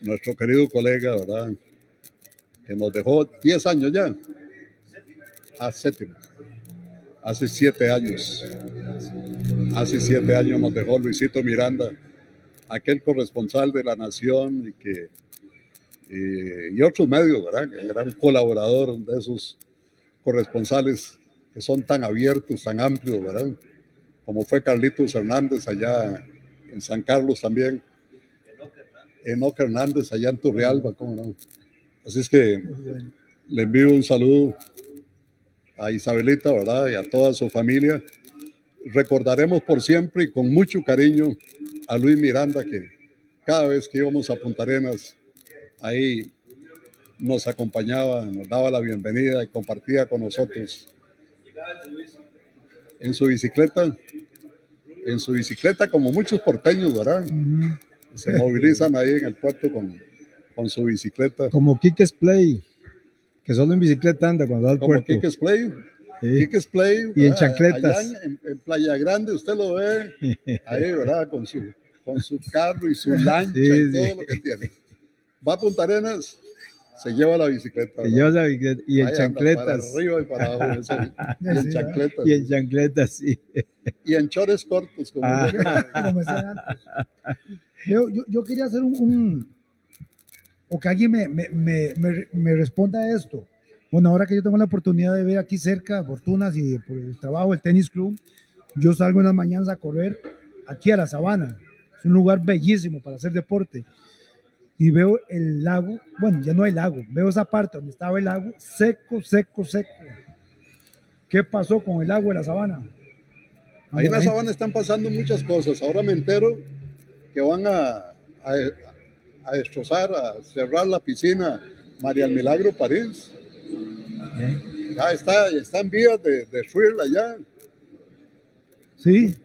nuestro querido colega, ¿verdad? Que nos dejó 10 años ya, a séptimo, hace siete años, hace siete años nos dejó Luisito Miranda, aquel corresponsal de la Nación y que y, otros medios, ¿verdad? El gran colaborador de esos corresponsales que son tan abiertos, tan amplios, ¿verdad? Como fue Carlitos Hernández allá en San Carlos también Enoch Hernández allá en Turrialba, ¿cómo no? Así es que le envío un saludo a Isabelita, ¿verdad? Y a toda su familia. Recordaremos por siempre y con mucho cariño a Luis Miranda, que cada vez que íbamos a Punta Arenas, ahí nos acompañaba, nos daba la bienvenida y compartía con nosotros. En su bicicleta, en su bicicleta, como muchos porteños, ¿verdad? se movilizan ahí en el puerto con, con su bicicleta. Como Kikes Play, que solo en bicicleta anda cuando va al Como puerto. Kikes Play. Sí. Play. Y en chancletas. En, en Playa Grande usted lo ve ahí, ¿verdad? Con su, con su carro y su lancha Sí, y todo sí. lo que tiene. Va a Punta Arenas, se lleva la bicicleta. Se lleva la bicicleta y en chancletas. Para arriba y para abajo. [laughs] y en chancletas. Y en chancletas, sí. Y en chores cortos. Como Ah. [laughs] como decía antes. Yo, yo, yo quería hacer un, un- o que alguien me, me, me, me, me responda a esto. Bueno, ahora que yo tengo la oportunidad de ver aquí cerca Fortunas y por el trabajo del tenis club, yo salgo en las mañanas a correr aquí a la sabana. Es un lugar bellísimo para hacer deporte. Y veo el lago, bueno, ya no hay lago, veo esa parte donde estaba el lago seco, seco, seco. ¿Qué pasó con el agua de la sabana? Ahí en la gente- sabana están pasando muchas cosas. Ahora me entero que van a, a, a destrozar, a cerrar la piscina María el Milagro París. Ya está, ya está en vías de destruirla ya. Sí,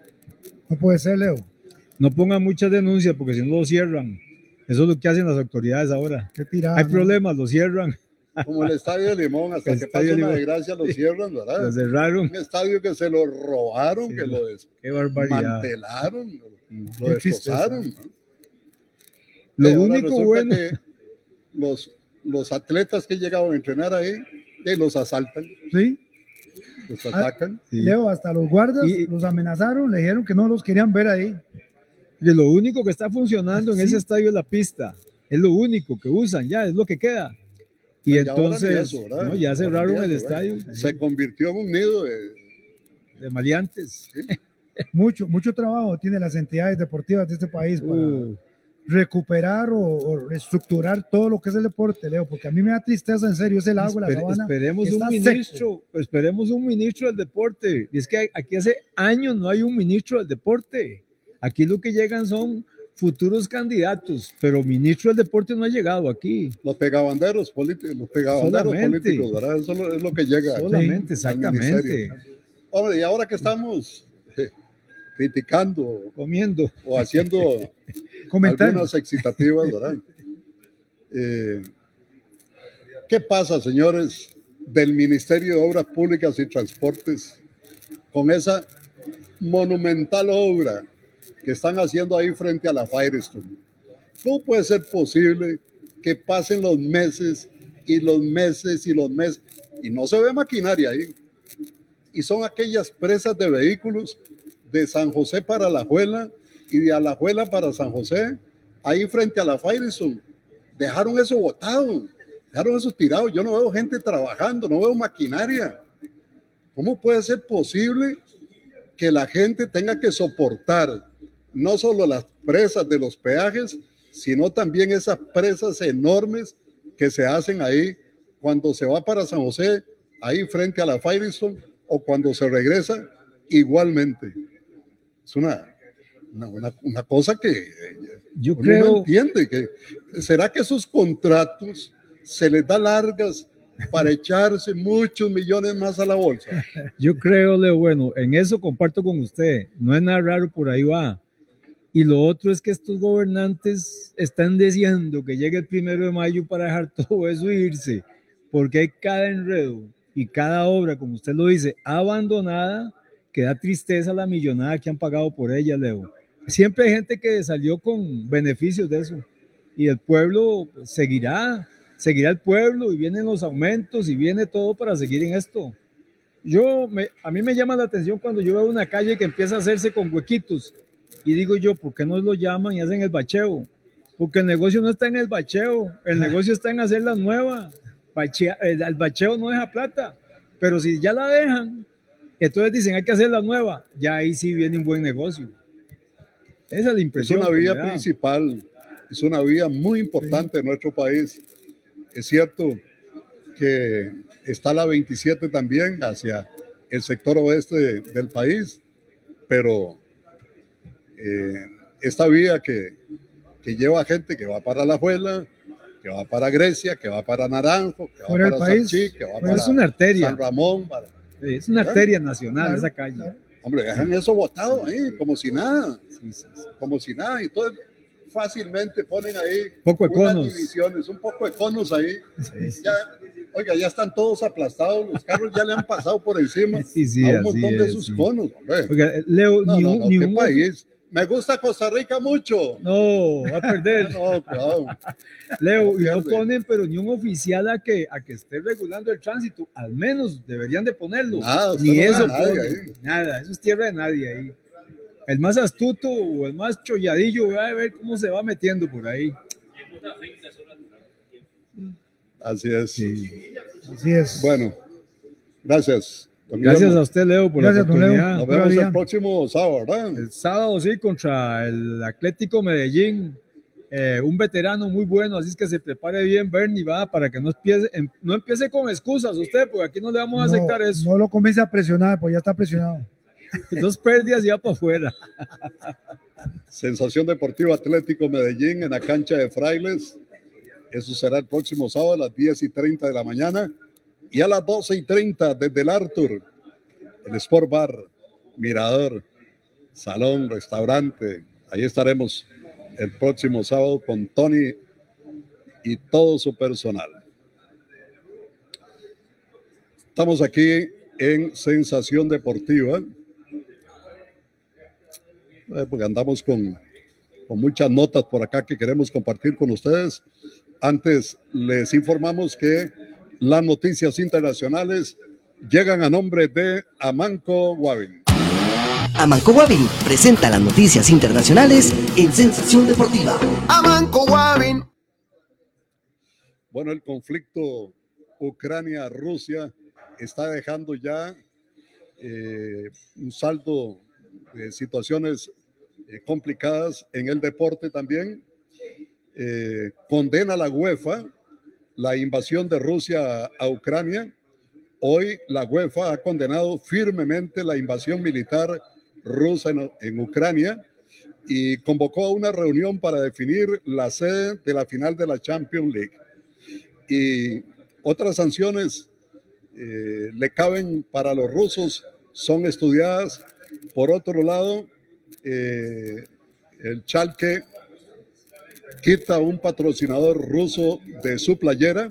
no puede ser, Leo. No pongan muchas denuncias porque si no lo cierran. Eso es lo que hacen las autoridades ahora. Qué tirada. Hay ¿no? problemas, lo cierran. como el Estadio de Limón, hasta El que Estadio pasa una Limón. desgracia lo cierran, Lo ¿verdad? cerraron. Un estadio que se lo robaron, Sí, que lo desmantelaron, lo tristeza. destrozaron. ¿no? Lo único bueno. que los, los atletas que llegaban a entrenar ahí, de los asaltan, Sí, los Ah, atacan. Sí. Leo, hasta los guardas Y- los amenazaron, le dijeron que no los querían ver ahí. Y lo único que está funcionando en Sí. ese estadio es la pista. Es lo único que usan, ya es lo que queda. Y Y ahora ni entonces eso. ¿no? ya cerraron el estadio Se convirtió en un nido de, de maleantes. [laughs] Mucho, mucho trabajo tienen las entidades deportivas de este país para Uh, recuperar o, o reestructurar todo lo que es el deporte, Leo, porque a mí me da tristeza en serio, es el agua, la esper- sabana. esperemos un seco. ministro, esperemos un ministro del deporte. Y es que aquí hace años no hay un ministro del deporte. Aquí lo que llegan son futuros candidatos, pero ministro del deporte no ha llegado aquí. los pegabanderos políticos, los pegabanderos Solamente. políticos, ¿verdad? Eso es lo- que llega. Solamente, exactamente. Hombre, y ahora que estamos eh, criticando Comiendo. o haciendo [laughs] algunas excitativas, ¿verdad? Eh, ¿Qué pasa, señores, del Ministerio de Obras Públicas y Transportes con esa monumental obra que están haciendo ahí frente a la Firestone? ¿Cómo puede ser posible que pasen los meses y los meses y los meses y no se ve maquinaria ahí? Y son aquellas presas de vehículos de San José para Alajuela y de Alajuela para San José, ahí frente a la Firestone. Dejaron eso botado, dejaron eso tirado. Yo no veo gente trabajando, no veo maquinaria. ¿Cómo puede ser posible que la gente tenga que soportar no solo las presas de los peajes, sino también esas presas enormes que se hacen ahí cuando se va para San José, ahí frente a la Firestone, o cuando se regresa igualmente? Es una, una, una- cosa que eh, Yo uno no creo, entiende. Que, ¿Será que esos contratos se les da largas para echarse muchos millones más a la bolsa? [laughs] Yo creo, Leo, bueno, en eso comparto con usted. No es nada raro, por ahí va. Y lo otro es que estos gobernantes están deseando que llegue el primero de mayo para dejar [laughs] todo eso e irse, porque hay cada enredo y cada obra, como usted lo dice, abandonada, que da tristeza la millonada que han pagado por ella, Leo. Siempre hay gente que salió con beneficios de eso y el pueblo pues, seguirá, seguirá el pueblo y vienen los aumentos y viene todo para seguir en esto. Yo, a mí me llama la atención cuando yo veo una calle que empieza a hacerse con huequitos y digo yo, ¿por qué no lo llaman y hacen el bacheo? Porque el negocio no está en el bacheo, el negocio está en hacer la nueva. Bachea- el, el bacheo no deja plata, pero si ya la dejan, entonces dicen hay que hacer la nueva, ya ahí sí viene un buen negocio. Esa es la Es impresión. una que vía principal, es una vía muy importante en nuestro país. Es cierto que está la 27 también hacia el sector oeste del país, pero eh, esta vía que, que lleva gente que va para La Juela, que va para Grecia, que va para Naranjo, que va para país, Sanchí, que va para es una arteria, San Ramón. para- es una arteria nacional Claro, esa calle. Hombre, dejan eso botado ahí, como si nada, Sí, sí, sí. como si nada. Y entonces fácilmente ponen ahí Poco de unas conos. divisiones, un poco de conos ahí. Sí, sí. Ya, oiga, ya están todos aplastados, los carros ya le han pasado por encima [laughs] Sí, sí, a un montón de es, sus sí. conos. Oiga, Leo, No, ni no, no, ni un- país. Me gusta Costa Rica mucho. No, va a perder. [laughs] No, cuidado. Leo, y no pierde. ponen, pero ni un oficial a que, a que esté regulando el tránsito. Al menos deberían de ponerlo. Nada, ni no eso nadie ponen, ahí. Nada, eso es tierra de nadie ahí. El más astuto o el más cholladillo va a ver cómo se va metiendo por ahí. Así es. Así es. Bueno, gracias. Gracias Guillermo. a usted, Leo, por Gracias, la don Leo. oportunidad. Nos vemos el próximo sábado, ¿verdad? El sábado, sí, contra el Atlético Medellín. Eh, un veterano muy bueno, así es que se prepare bien, Bernie, va, para que no empiece, em- no empiece con excusas usted, porque aquí no le vamos a no, aceptar eso. no lo comience a presionar, pues ya está presionado. [laughs] Dos pérdidas y va para afuera. Sensación Deportiva Atlético Medellín en la cancha de Frailes. Eso será el próximo sábado a las 10 y 30 de la mañana. Y a las 12 y 30 desde el Arthur, el Sport Bar, Mirador, Salón, Restaurante. Ahí estaremos el próximo sábado con Tony y todo su personal. Estamos aquí en Sensación Deportiva. Eh, porque andamos con, con muchas notas por acá que queremos compartir con ustedes. Antes les informamos que las noticias internacionales llegan a nombre de Amanco Wavin. Amanco Wavin presenta las noticias internacionales en Sensación Deportiva. Amanco Wavin. Bueno, el conflicto Ucrania-Rusia está dejando ya eh, un saldo de situaciones eh, complicadas en el deporte también. Eh, condena la UEFA la invasión de Rusia a Ucrania. Hoy la UEFA ha condenado firmemente la invasión militar rusa en, Ucrania y convocó a una reunión para definir la sede de la final de la Champions League. Y otras sanciones eh, le caben para los rusos, son estudiadas. Por otro lado, eh, el Chalke quita un patrocinador ruso de su playera.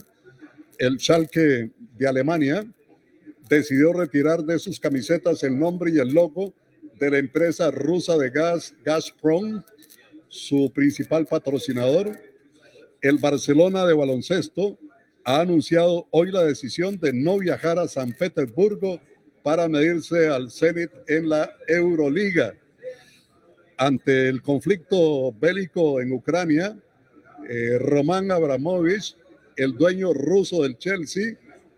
El Schalke de Alemania decidió retirar de sus camisetas el nombre y el logo de la empresa rusa de gas Gazprom, su principal patrocinador. El Barcelona de baloncesto ha anunciado hoy la decisión de no viajar a San Petersburgo para medirse al Zenit en la Euroliga. Ante el conflicto bélico en Ucrania, eh, Roman Abramovich, el dueño ruso del Chelsea,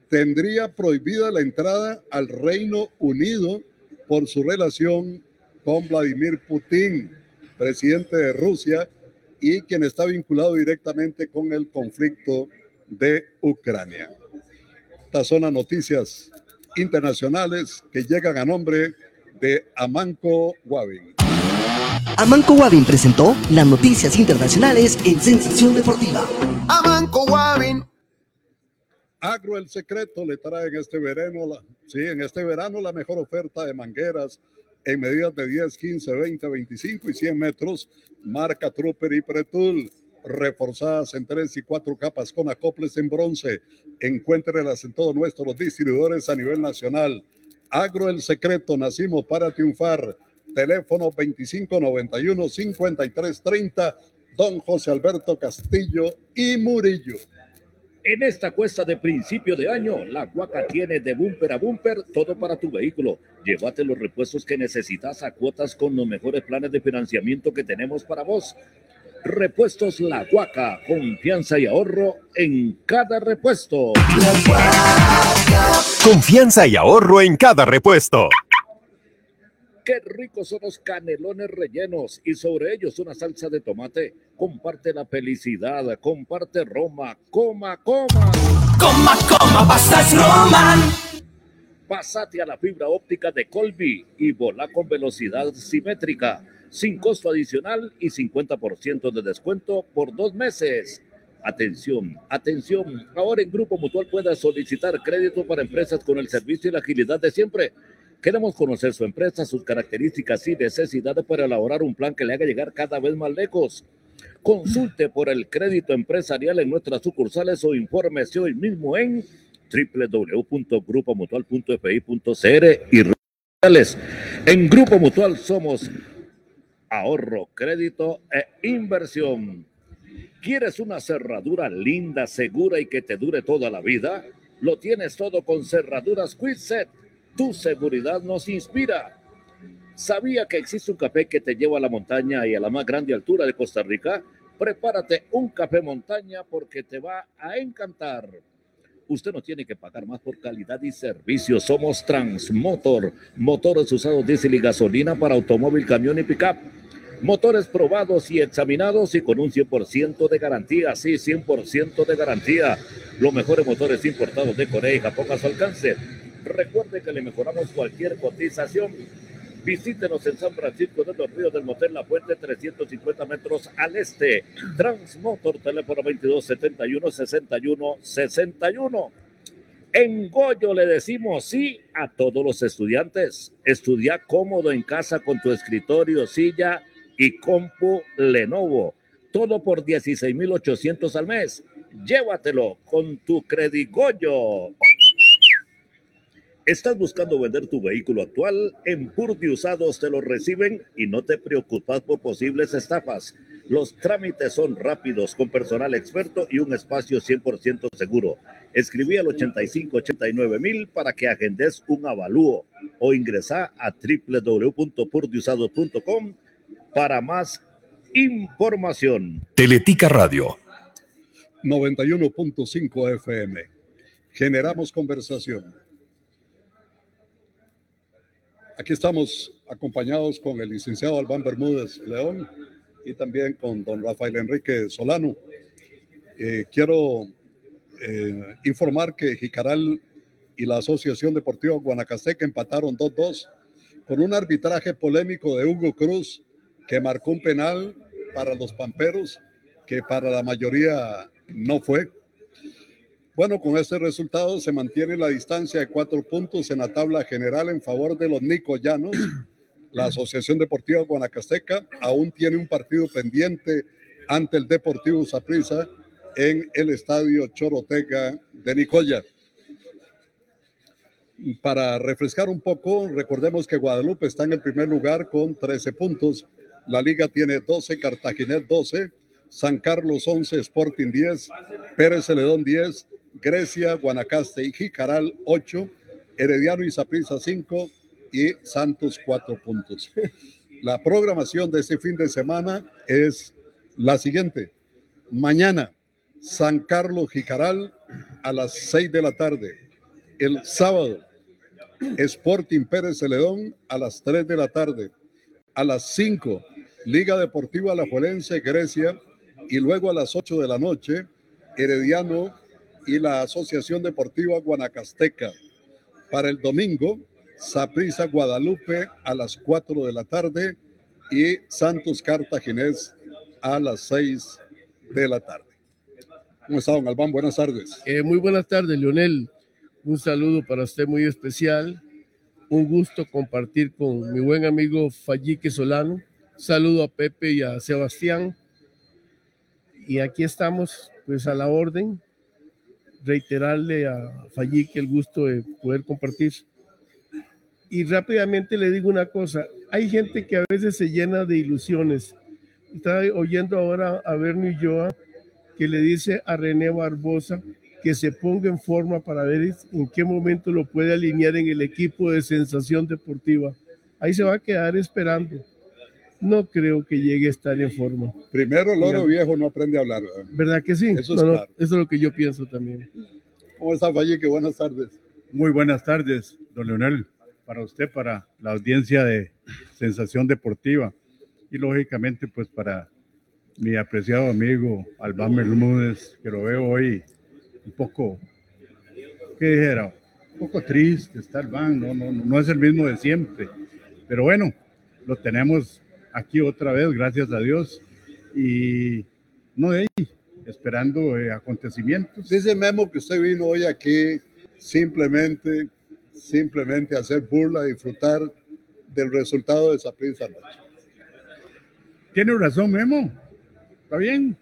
tendría prohibida la entrada al Reino Unido por su relación con Vladimir Putin, presidente de Rusia y quien está vinculado directamente con el conflicto de Ucrania. Estas son las noticias internacionales que llegan a nombre de Amanco Wavin. Amanco Wavin presentó las noticias internacionales en Sensación Deportiva. Amanco Wavin. Agro El Secreto le trae en este verano, la, sí, en este verano la mejor oferta de mangueras en medidas de 10, 15, 20, 25 y 100 metros, marca Trooper y Pretul, reforzadas en tres y cuatro capas con acoples en bronce. Encuéntrelas en todos nuestros distribuidores a nivel nacional. Agro El Secreto, nacimos para triunfar. Teléfono 2591-5330, don José Alberto Castillo y Murillo. En esta cuesta de principio de año, la Guaca tiene de bumper a bumper todo para tu vehículo. Llévate los repuestos que necesitas a cuotas con los mejores planes de financiamiento que tenemos para vos. Repuestos La Guaca, confianza y ahorro en cada repuesto. Confianza y ahorro en cada repuesto. Qué ricos son los canelones rellenos y sobre ellos una salsa de tomate. Comparte la felicidad, comparte Roma, coma, coma. Coma, coma, pastas Roman. Pásate a la fibra óptica de Colby y volá con velocidad simétrica, sin costo adicional y 50% de descuento por dos meses. Atención, atención. Ahora en Grupo Mutual puedes solicitar crédito para empresas con el servicio y la agilidad de siempre. Queremos conocer su empresa, sus características y necesidades para elaborar un plan que le haga llegar cada vez más lejos. Consulte por el crédito empresarial en nuestras sucursales o infórmese hoy mismo en www.grupomutual.fi.cr y redes. En Grupo Mutual somos ahorro, crédito e inversión. ¿Quieres una cerradura linda, segura y que te dure toda la vida? Lo tienes todo con Cerraduras Quitset. Tu seguridad nos inspira. ¿Sabía que existe un café que te lleva a la montaña y a la más grande altura de Costa Rica? Prepárate un café montaña porque te va a encantar. Usted no tiene que pagar más por calidad y servicio. Somos Transmotor, motores usados diésel y gasolina para automóvil, camión y pickup. Motores probados y examinados y con un 100% de garantía. Sí, 100% de garantía. Los mejores motores importados de Corea y Japón a su alcance. Recuerde que le mejoramos cualquier cotización. Visítenos en San Francisco de los Ríos del Motel La Fuente, 350 metros al este. Transmotor, teléfono 2271 61 61. En Goyo le decimos sí a todos los estudiantes. Estudia cómodo en casa con tu escritorio, silla y compu Lenovo. Todo por 16,800 al mes. Llévatelo con tu Credigoyo. ¿Estás buscando vender tu vehículo actual? En Purdy Usados te lo reciben y no te preocupas por posibles estafas. Los trámites son rápidos, con personal experto y un espacio 100% seguro. Escribí al 8589 mil para que agendes un avalúo o ingresa a www.purdyusados.com para más información. Teletica Radio. 91.5 FM. Generamos conversación. Aquí estamos acompañados con el licenciado Albán Bermúdez León y también con don Rafael Enrique Solano. Eh, quiero eh, informar que Jicaral y la Asociación Deportiva Guanacasteca empataron 2-2 con un arbitraje polémico de Hugo Cruz que marcó un penal para los Pamperos que para la mayoría no fue. Bueno, con este resultado se mantiene la distancia de cuatro puntos en la tabla general en favor de los nicoyanos. [clears throat] La Asociación Deportiva Guanacasteca aún tiene un partido pendiente ante el Deportivo Saprissa en el Estadio Chorotega de Nicoya. Para refrescar un poco, recordemos que Guadalupe está en el primer lugar con 13 puntos. La liga tiene 12, Cartaginés 12, San Carlos 11, Sporting 10, Pérez Celedón 10, Grecia, Guanacaste y Jicaral 8, Herediano y Saprissa 5 y Santos 4 puntos. La programación de este fin de semana es la siguiente. Mañana, San Carlos Jicaral a las 6 de la tarde. El sábado, Sporting Pérez Celedón a las 3 de la tarde. A las 5, Liga Deportiva La Juelense, Grecia. Y luego a las 8 de la noche, Herediano y la Asociación Deportiva Guanacasteca. Para el domingo, Saprissa Guadalupe a las 4 de la tarde y Santos Cartaginés a las 6 de la tarde. ¿Cómo está, don Albán? Buenas tardes. Eh, muy buenas tardes, Leonel. Un saludo para usted muy especial. Un gusto compartir con mi buen amigo Fallique Solano. Saludo a Pepe y a Sebastián. Y aquí estamos, pues a la orden. Reiterarle a Fallique el gusto de poder compartir. Y rápidamente le digo una cosa. Hay gente que a veces se llena de ilusiones. Está oyendo ahora a Bernie Joa que le dice a René Barbosa que se ponga en forma para ver en qué momento lo puede alinear en el equipo de sensación deportiva. Ahí se va a quedar esperando. No creo que llegue a estar en forma. Primero, el oro viejo no aprende a hablar. ¿verdad? ¿Verdad que sí? Eso es No, no, claro. eso es lo que yo pienso también. ¿Cómo está, Fallique? Buenas tardes. Muy buenas tardes, don Leonel, para usted, para la audiencia de Sensación Deportiva y lógicamente pues para mi apreciado amigo Albán Bermúdez, que lo veo hoy un poco, ¿qué dijera? Un poco triste está Albán, no, no, no es el mismo de siempre, pero bueno, lo tenemos aquí otra vez, gracias a Dios, y no de ahí, esperando eh, acontecimientos. Dice Memo que usted vino hoy aquí simplemente, simplemente a hacer burla, a disfrutar del resultado de esa prisa anoche. Tiene razón, Memo. Está bien.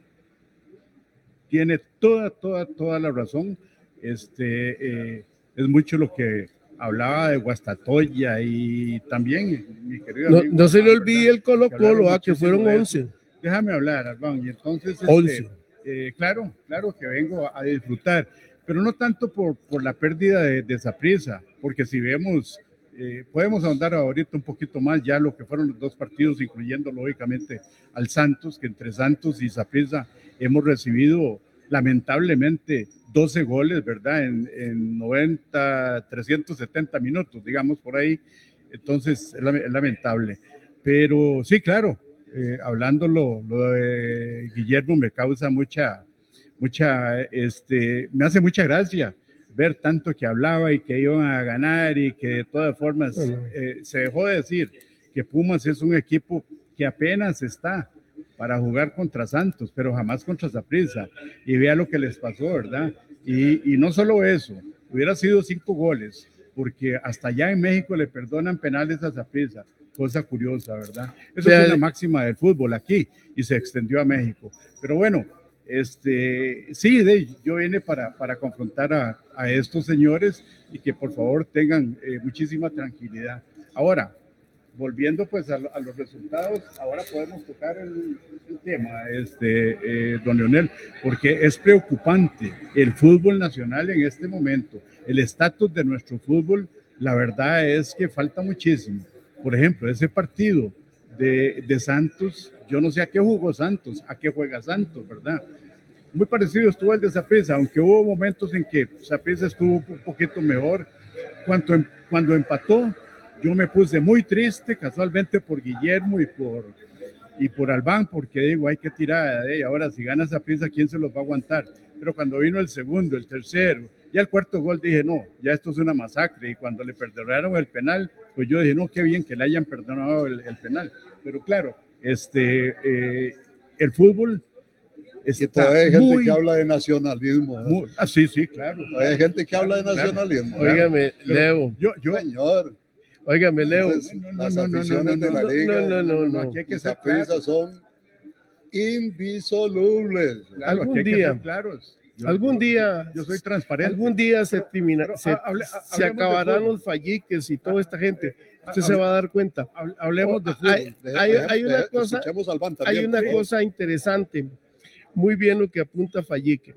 Tiene toda, toda, toda la razón. Este, eh, es mucho lo que hablaba de Guastatoya y también, mi querido No, amigo, no se le olvide el Colo Colo, ah, que fueron de eso. 11. Déjame hablar, Albán. Y entonces, este, 11. eh, claro, claro que vengo a disfrutar, pero no tanto por, por la pérdida de, de Saprissa, porque si vemos, eh, podemos ahondar ahorita un poquito más ya lo que fueron los dos partidos, incluyendo lógicamente al Santos, que entre Santos y Saprissa hemos recibido lamentablemente 12 goles, ¿verdad? En, en 90, 370 minutos, digamos por ahí. Entonces, es, lame- es lamentable. Pero sí, claro, eh, hablándolo, lo de Guillermo me causa mucha, mucha, este, me hace mucha gracia ver tanto que hablaba y que iban a ganar y que de todas formas eh, se dejó de decir que Pumas es un equipo que apenas está para jugar contra Santos, pero jamás contra Saprissa. Y vea lo que les pasó, ¿verdad? Y, y no solo eso, hubiera sido cinco goles, porque hasta allá en México le perdonan penales a Saprissa, cosa curiosa, ¿verdad? Eso es una máxima del fútbol aquí y se extendió a México. Pero bueno, Este, sí, de, yo vine para, para confrontar a, a estos señores y que por favor tengan eh, muchísima tranquilidad. Ahora, volviendo pues a, a, los resultados, ahora podemos tocar el, el tema, este, eh, don Leonel, porque es preocupante el fútbol nacional en este momento, el estatus de nuestro fútbol, la verdad es que falta muchísimo. Por ejemplo, ese partido de, de Santos, yo no sé a qué jugó Santos, a qué juega Santos, ¿verdad? Muy parecido estuvo el de Zaprisa, aunque hubo momentos en que Zaprisa estuvo un poquito mejor. Cuando, cuando empató, yo me puse muy triste, casualmente por Guillermo y por, y por Albán, porque digo, hay que tirar de Ahora, si gana Zaprisa, ¿quién se los va a aguantar? Pero cuando vino el segundo, el tercero, ya el cuarto gol dije, no, ya esto es una masacre. Y cuando le perdonaron el penal, pues yo dije, no, qué bien que le hayan perdonado el, el penal. Pero claro, este, eh, el fútbol está hay gente muy, que habla de nacionalismo. Muy, ah, sí, sí, claro. Hay gente que habla de nacionalismo. Claro. Óigame, Leo. Yo, yo, señor. Óigame, Leo. Las aficiones de la liga, no, no, no, no. Aquí hay que ser claro. son indisolubles. Claro, algún día, claros. Yo, algún día, yo soy transparente. algún día se, termina, Pero, se, hable- se acabarán los falliques y toda esta gente. Usted Hable- se va a dar cuenta. Hable- Hablemos de fútbol. Hay, hay, hay una cosa, hay una cosa interesante. Muy bien lo que apunta Fallique.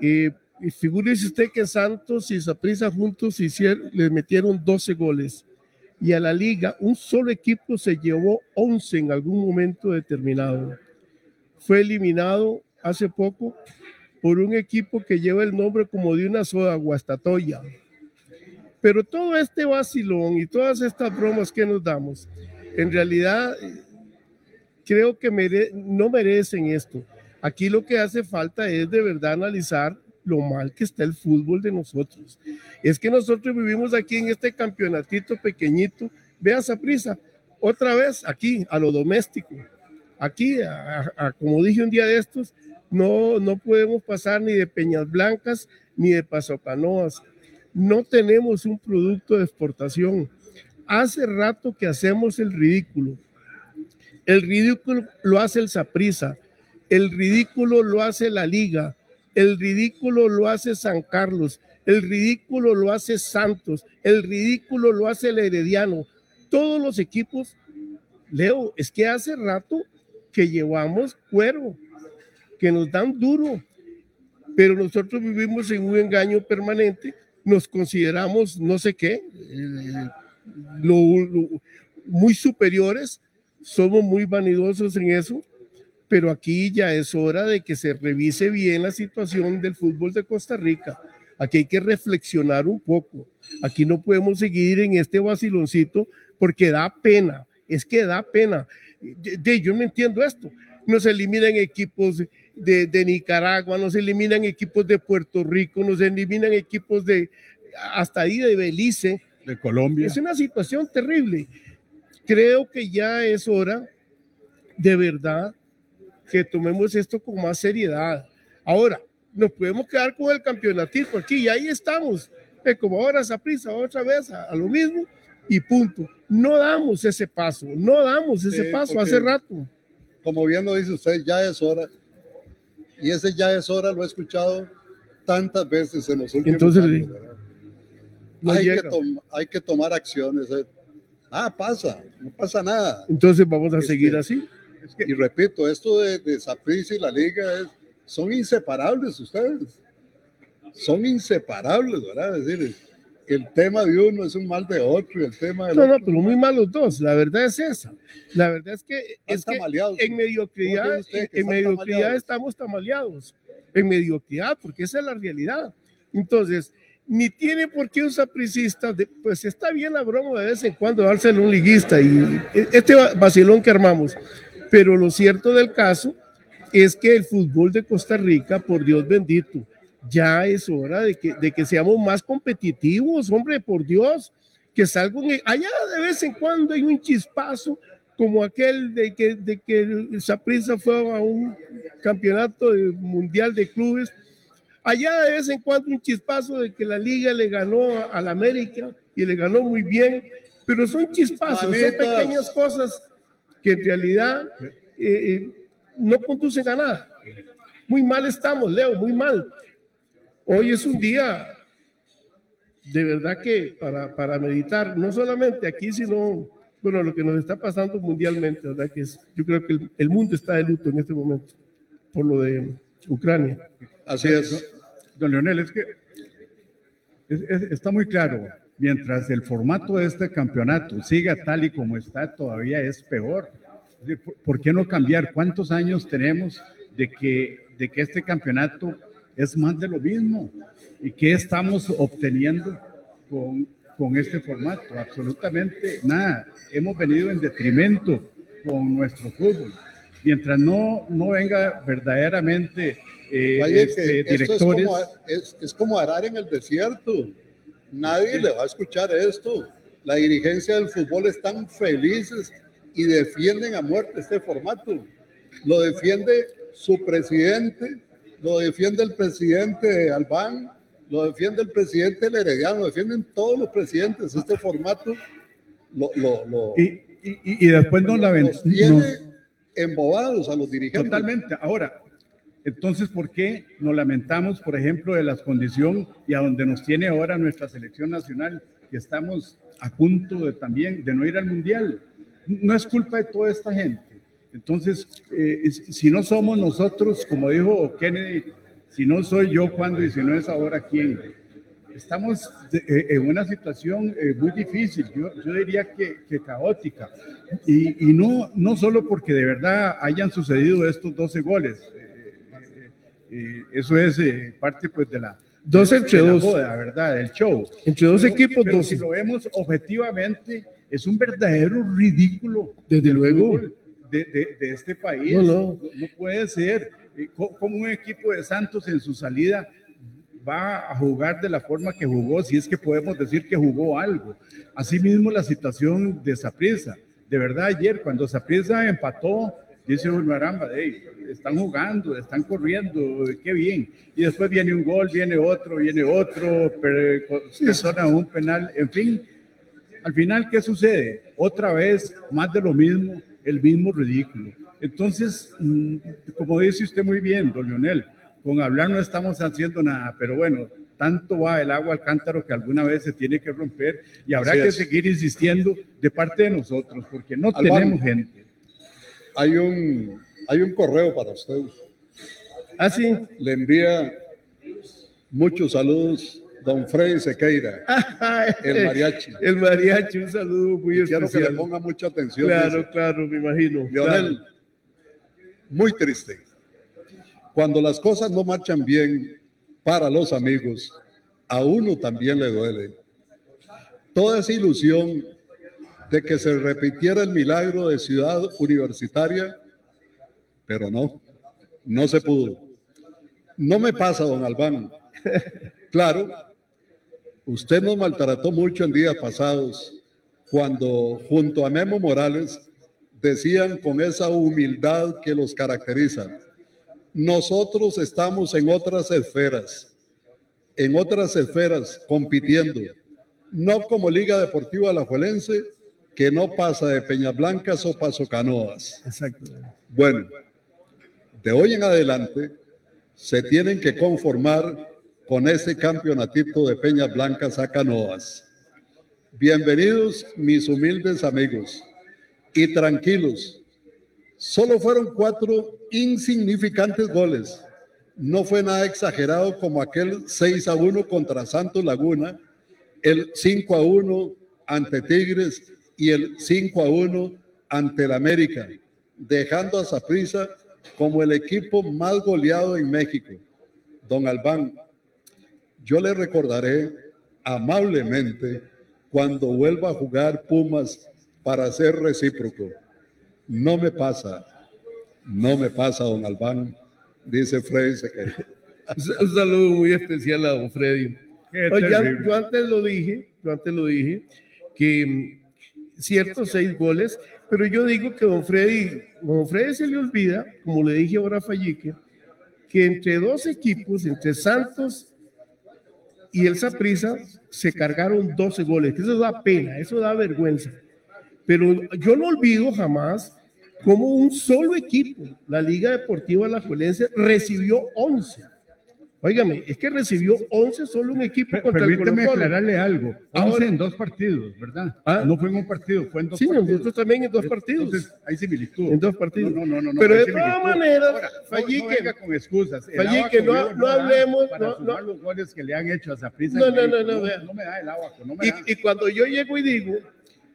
Eh, y figúrese usted que Santos y Saprissa juntos hicieron, le metieron 12 goles. Y a la liga, un solo equipo se llevó 11 en algún momento determinado. Fue eliminado hace poco por un equipo que lleva el nombre como de una soda, Guastatoya. Pero todo este vacilón y todas estas bromas que nos damos, en realidad creo que no merecen esto. Aquí lo que hace falta es de verdad analizar lo mal que está el fútbol de nosotros. Es que nosotros vivimos aquí en este campeonatito pequeñito. Vea esa prisa, otra vez aquí, a lo doméstico. Aquí, a- como dije un día de estos, no, no podemos pasar ni de Peñas Blancas ni de Pasocanoas. No tenemos un producto de exportación. Hace rato que hacemos el ridículo. El ridículo lo hace el Saprisa, el ridículo lo hace la Liga, el ridículo lo hace San Carlos, el ridículo lo hace Santos, el ridículo lo hace el Herediano. Todos los equipos, Leo, es que hace rato que llevamos cuero, que nos dan duro, pero nosotros vivimos en un engaño permanente, nos consideramos no sé qué, eh, muy superiores, somos muy vanidosos en eso, pero aquí ya es hora de que se revise bien la situación del fútbol de Costa Rica. Aquí hay que reflexionar un poco. Aquí no podemos seguir en este vaciloncito porque da pena, es que da pena. De- yo no entiendo esto. Nos eliminan equipos de, de Nicaragua, nos eliminan equipos de Puerto Rico, nos eliminan equipos de hasta ahí de Belice. De Colombia. Es una situación terrible. Creo que ya es hora de verdad que tomemos esto con más seriedad. Ahora, nos podemos quedar con el campeonatito aquí y ahí estamos. Eh, como ahora esa prisa otra vez a, a lo mismo y punto. No damos ese paso, no damos ese paso hace rato. Como bien lo dice usted, ya es hora. Y ese ya es hora lo he escuchado tantas veces en los últimos Entonces, años. no hay, que hay que tomar acciones. eh. Ah, pasa, no pasa nada. Entonces vamos a Este, seguir así. Y repito, esto de, de Saprissa y la liga es- son inseparables ustedes. Son inseparables, ¿verdad? Es decir, el tema de uno es un mal de otro y el tema del No, no, otro. pero muy mal los dos. La verdad es esa. La verdad es que, es que en mediocridad, ¿Cómo cree usted que en mediocridad tamaleados? estamos tamaleados. En mediocridad, porque esa es la realidad. Entonces, ni tiene por qué un sapricista, de- pues está bien la broma de vez en cuando dárselo a un liguista y este va- vacilón que armamos. Pero lo cierto del caso es que el fútbol de Costa Rica, por Dios bendito, ya es hora de que, de que seamos más competitivos, hombre, por Dios, que salga un- allá de vez en cuando hay un chispazo como aquel de que, de que Saprissa fue a un campeonato de- mundial de clubes. Allá de vez en cuando un chispazo de que la liga le ganó a- al América y le ganó muy bien, pero son chispazos, son pequeñas cosas que en realidad eh, eh, no conducen a nada. muy mal estamos, Leo, muy mal. Hoy es un día de verdad que para, para meditar, no solamente aquí, sino, bueno, lo que nos está pasando mundialmente, ¿verdad? Que es, yo creo que el, mundo está de luto en este momento por lo de Ucrania. Así es. Don Leonel, es que es- es- está muy claro, mientras el formato de este campeonato siga tal y como está, todavía es peor. ¿Por, qué no cambiar? ¿Cuántos años tenemos de que, de que este campeonato es más de lo mismo? ¿Y qué estamos obteniendo con, con este formato? Absolutamente nada. Hemos venido en detrimento con nuestro fútbol. Mientras no, no venga verdaderamente eh, Vaya, este, esto es directores. como, es, es como arar en el desierto. Nadie le va a escuchar esto. La dirigencia del fútbol están felices y defienden a muerte este formato. Lo defiende su presidente, lo defiende el presidente Albán, lo defiende el presidente Herediano, lo defienden todos los presidentes. Este formato lo, lo, lo- Y, y- y- y después nos la ven- tiene nos- embobados a los dirigentes. Totalmente. Ahora, entonces, ¿por qué nos lamentamos, por ejemplo, de las condiciones y a donde nos tiene ahora nuestra selección nacional, que estamos a punto de también de no ir al mundial? No es culpa de toda esta gente. Entonces, eh, si no somos nosotros, como dijo Kennedy, si no soy yo, ¿cuándo? Y si no es ahora, ¿quién? Estamos de- eh, en una situación eh, muy difícil, yo, yo diría que, que caótica, y, y no, no solo porque de verdad hayan sucedido estos 12 goles, eh, eso es eh, parte pues de la... 12 entre de la dos. joda, ¿verdad? Del show. Entre dos Pero- equipos, pero 12. si lo vemos objetivamente, es un verdadero ridículo. Desde luego. De, de- de este país. No, no. no puede ser. Eh, co- Como un equipo de Santos en su salida va a jugar de la forma que jugó, si es que podemos decir que jugó algo. Asimismo, la situación de Saprissa. De verdad, ayer cuando Saprissa empató, dice uno, aramba, "Ey, están jugando, están corriendo, qué bien. Y después viene un gol, viene otro, viene otro, pero persona un penal, en fin. Al final, ¿qué sucede? Otra vez, más de lo mismo, el mismo ridículo. Entonces, mm, como dice usted muy bien, don Leonel, con hablar no estamos haciendo nada, pero bueno, tanto va el agua al cántaro que alguna vez se tiene que romper y habrá Así que es. seguir insistiendo de parte de nosotros, porque no tenemos gente. Hay un, hay un correo para usted. Ah, sí. Le envía muchos saludos don Freddy Sequeira, [laughs] el mariachi. El mariachi, un saludo muy Quiero que especial. le ponga mucha atención. Claro, dice. claro, me imagino. Leonel, claro. muy triste. Cuando las cosas no marchan bien para los amigos, a uno también le duele. Toda esa ilusión de que se repitiera el milagro de ciudad universitaria, pero no, no se pudo. No me pasa, don Albán. [laughs] Claro, usted nos maltrató mucho en días pasados cuando junto a Memo Morales decían con esa humildad que los caracteriza, nosotros estamos en otras esferas, en otras esferas compitiendo, no como Liga Deportiva Alajuelense, que no pasa de Peñas Blancas o Paso Canoas. Exacto. Bueno, de hoy en adelante se tienen que conformar con ese campeonatito de Peñas Blancas a Canoas. Bienvenidos mis humildes amigos y tranquilos. Solo fueron cuatro insignificantes goles. No fue nada exagerado como aquel 6 a 1 contra Santos Laguna, el 5 a 1 ante Tigres y el 5 a 1 ante el América, dejando a Saprissa como el equipo más goleado en México. Don Albán, yo le recordaré amablemente cuando vuelva a jugar Pumas para ser recíproco. No me pasa, no me pasa, don Albán, dice Freddy Sequeira. Un saludo muy especial a don Freddy. Oye, yo antes lo dije, yo antes lo dije, que ciertos seis goles, pero yo digo que don Freddy, don Freddy se le olvida, como le dije ahora a Fallique, que entre dos equipos, entre Santos y el Saprissa, se cargaron 12 goles, eso da pena, eso da vergüenza. Pero yo no olvido jamás como un solo equipo, la Liga Deportiva Alajuelense, recibió 11. Óigame, es que recibió 11 solo un equipo Per- contra el Permíteme Colo-Colo. aclararle algo. 11 Ahora- en dos partidos, ¿verdad? Ah. No fue en un partido, fue en dos Sí, partidos. nosotros también en dos partidos. Entonces, hay similitud. En dos partidos. No, no, no, no, Pero de todas maneras, Fallique- no, venga con excusas. Fallique, no- no hablemos, Para no- no. los goles que le han hecho a. No, no, no, no. No me da el Abaco, no me da. Y, y cuando yo llego y digo,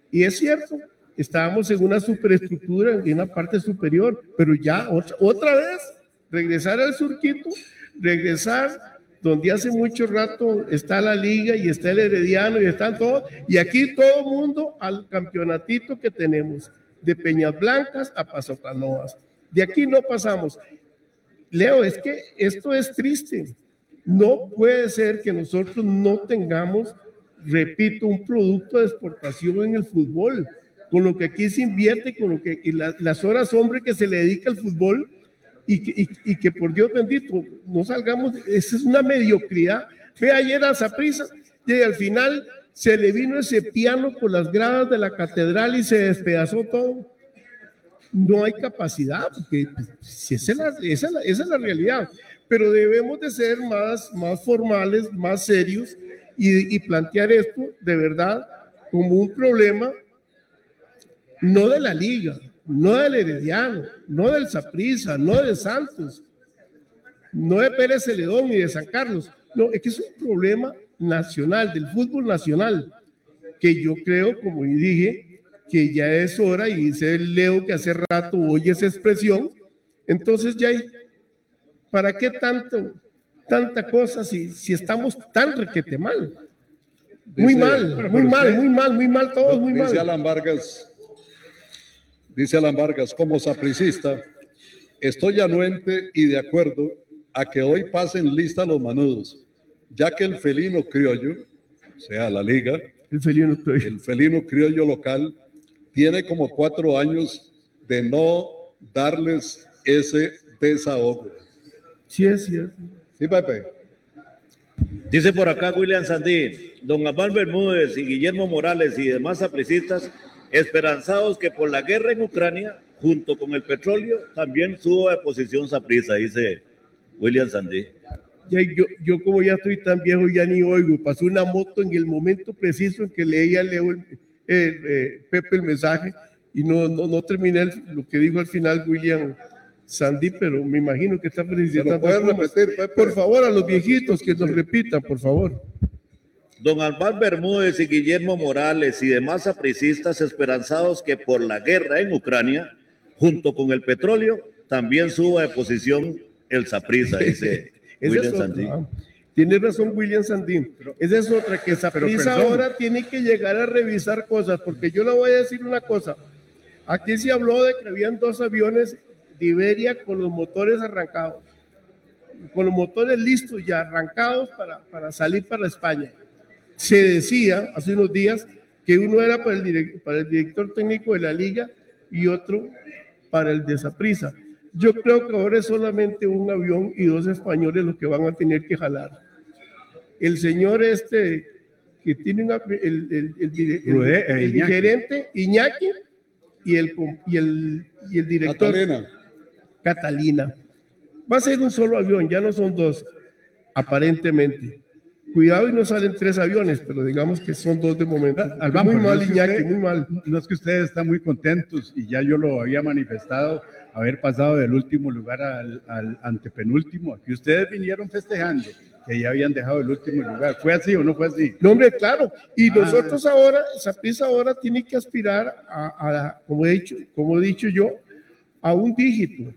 y es cierto, estábamos en una superestructura, en una parte superior, pero ya otra, otra vez, regresar al surquito, regresar donde hace mucho rato está la liga y está el herediano y están todos, y aquí todo el mundo al campeonatito que tenemos, de Peñas Blancas a Paso Canoas. De aquí no pasamos. Leo, es que esto es triste. No puede ser que nosotros no tengamos, repito, un producto de exportación en el fútbol, con lo que aquí se invierte, con lo que y la- las horas hombre que se le dedica al fútbol y que, por Dios bendito no salgamos, esa es una mediocridad. Ve ayer a Saprissa y al final se le vino ese piano por las gradas de la catedral y se despedazó todo no hay capacidad, porque pues, esa, es la, realidad. Pero debemos de ser más, formales, más serios y plantear esto de verdad como un problema no de la liga, no del Herediano, no del Saprissa, no de Santos, no de Pérez Celedón ni de San Carlos. No, es que es un problema nacional, del fútbol nacional, que yo creo, como dije, que ya es hora, y dice el Leo que hace rato oye esa expresión, entonces ya hay, ¿para qué tanto, tanta cosa si, si estamos tan requete mal? Muy Dice- mal, muy mal, usted- muy mal, muy mal, todos muy dice mal. Alan Vargas, dice Alan Vargas, como sapricista, estoy anuente y de acuerdo a que hoy pasen lista los manudos, ya que el felino criollo, o sea, la liga, El felino criollo. el felino criollo local, tiene como cuatro años de no darles ese desahogo. Sí, es cierto. Sí, Pepe. Dice por acá William Sandí, don Amán Bermúdez y Guillermo Morales y demás apricistas esperanzados que por la guerra en Ucrania, junto con el petróleo, también suba de posición Saprissa, dice William Sandí. Ya, yo, yo como ya estoy tan viejo ya ni oigo, pasó una moto en el momento preciso en que leía Leo el- el, eh, Pepe el mensaje y no, no, no terminé el- lo que dijo al final William Sandy, pero me imagino que está felicitando. todos. repetir, Pepe? Por favor, a los viejitos que nos repitan, por favor. Don Albán Bermúdez y Guillermo Morales y demás apricistas esperanzados que por la guerra en Ucrania, junto con el petróleo, también suba de posición el Saprissa, [laughs] dice William es otra, Sandí. ah. Tiene razón William Sandín. Esa es otra, que Saprissa perdón. ahora tiene que llegar a revisar cosas, porque yo le voy a decir una cosa. Aquí se habló de que habían dos aviones de Iberia con los motores arrancados, con los motores listos ya arrancados para, para salir para España. Se decía hace unos días que uno era para el, direc- para el director técnico de la liga y otro para el de Saprissa. Yo creo que ahora es solamente un avión y dos españoles los que van a tener que jalar. El señor este que tiene una- el, el- el eh, gerente Iñaki y el, y el, y el director Catalina. Catalina. Va a ser un solo avión, ya no son dos, aparentemente. Cuidado y no salen tres aviones, pero digamos que son dos de momento. Albán, muy mal, no Iñaki, usted- muy mal. No es que ustedes están muy contentos y ya yo lo había manifestado, haber pasado del último lugar al, al antepenúltimo. Aquí ustedes vinieron festejando que ya habían dejado el último lugar. ¿Fue así o no fue así? No, hombre, claro. Y Ah. nosotros ahora, Saprissa ahora tiene que aspirar a, a, como, he dicho, como he dicho yo, a un dígito.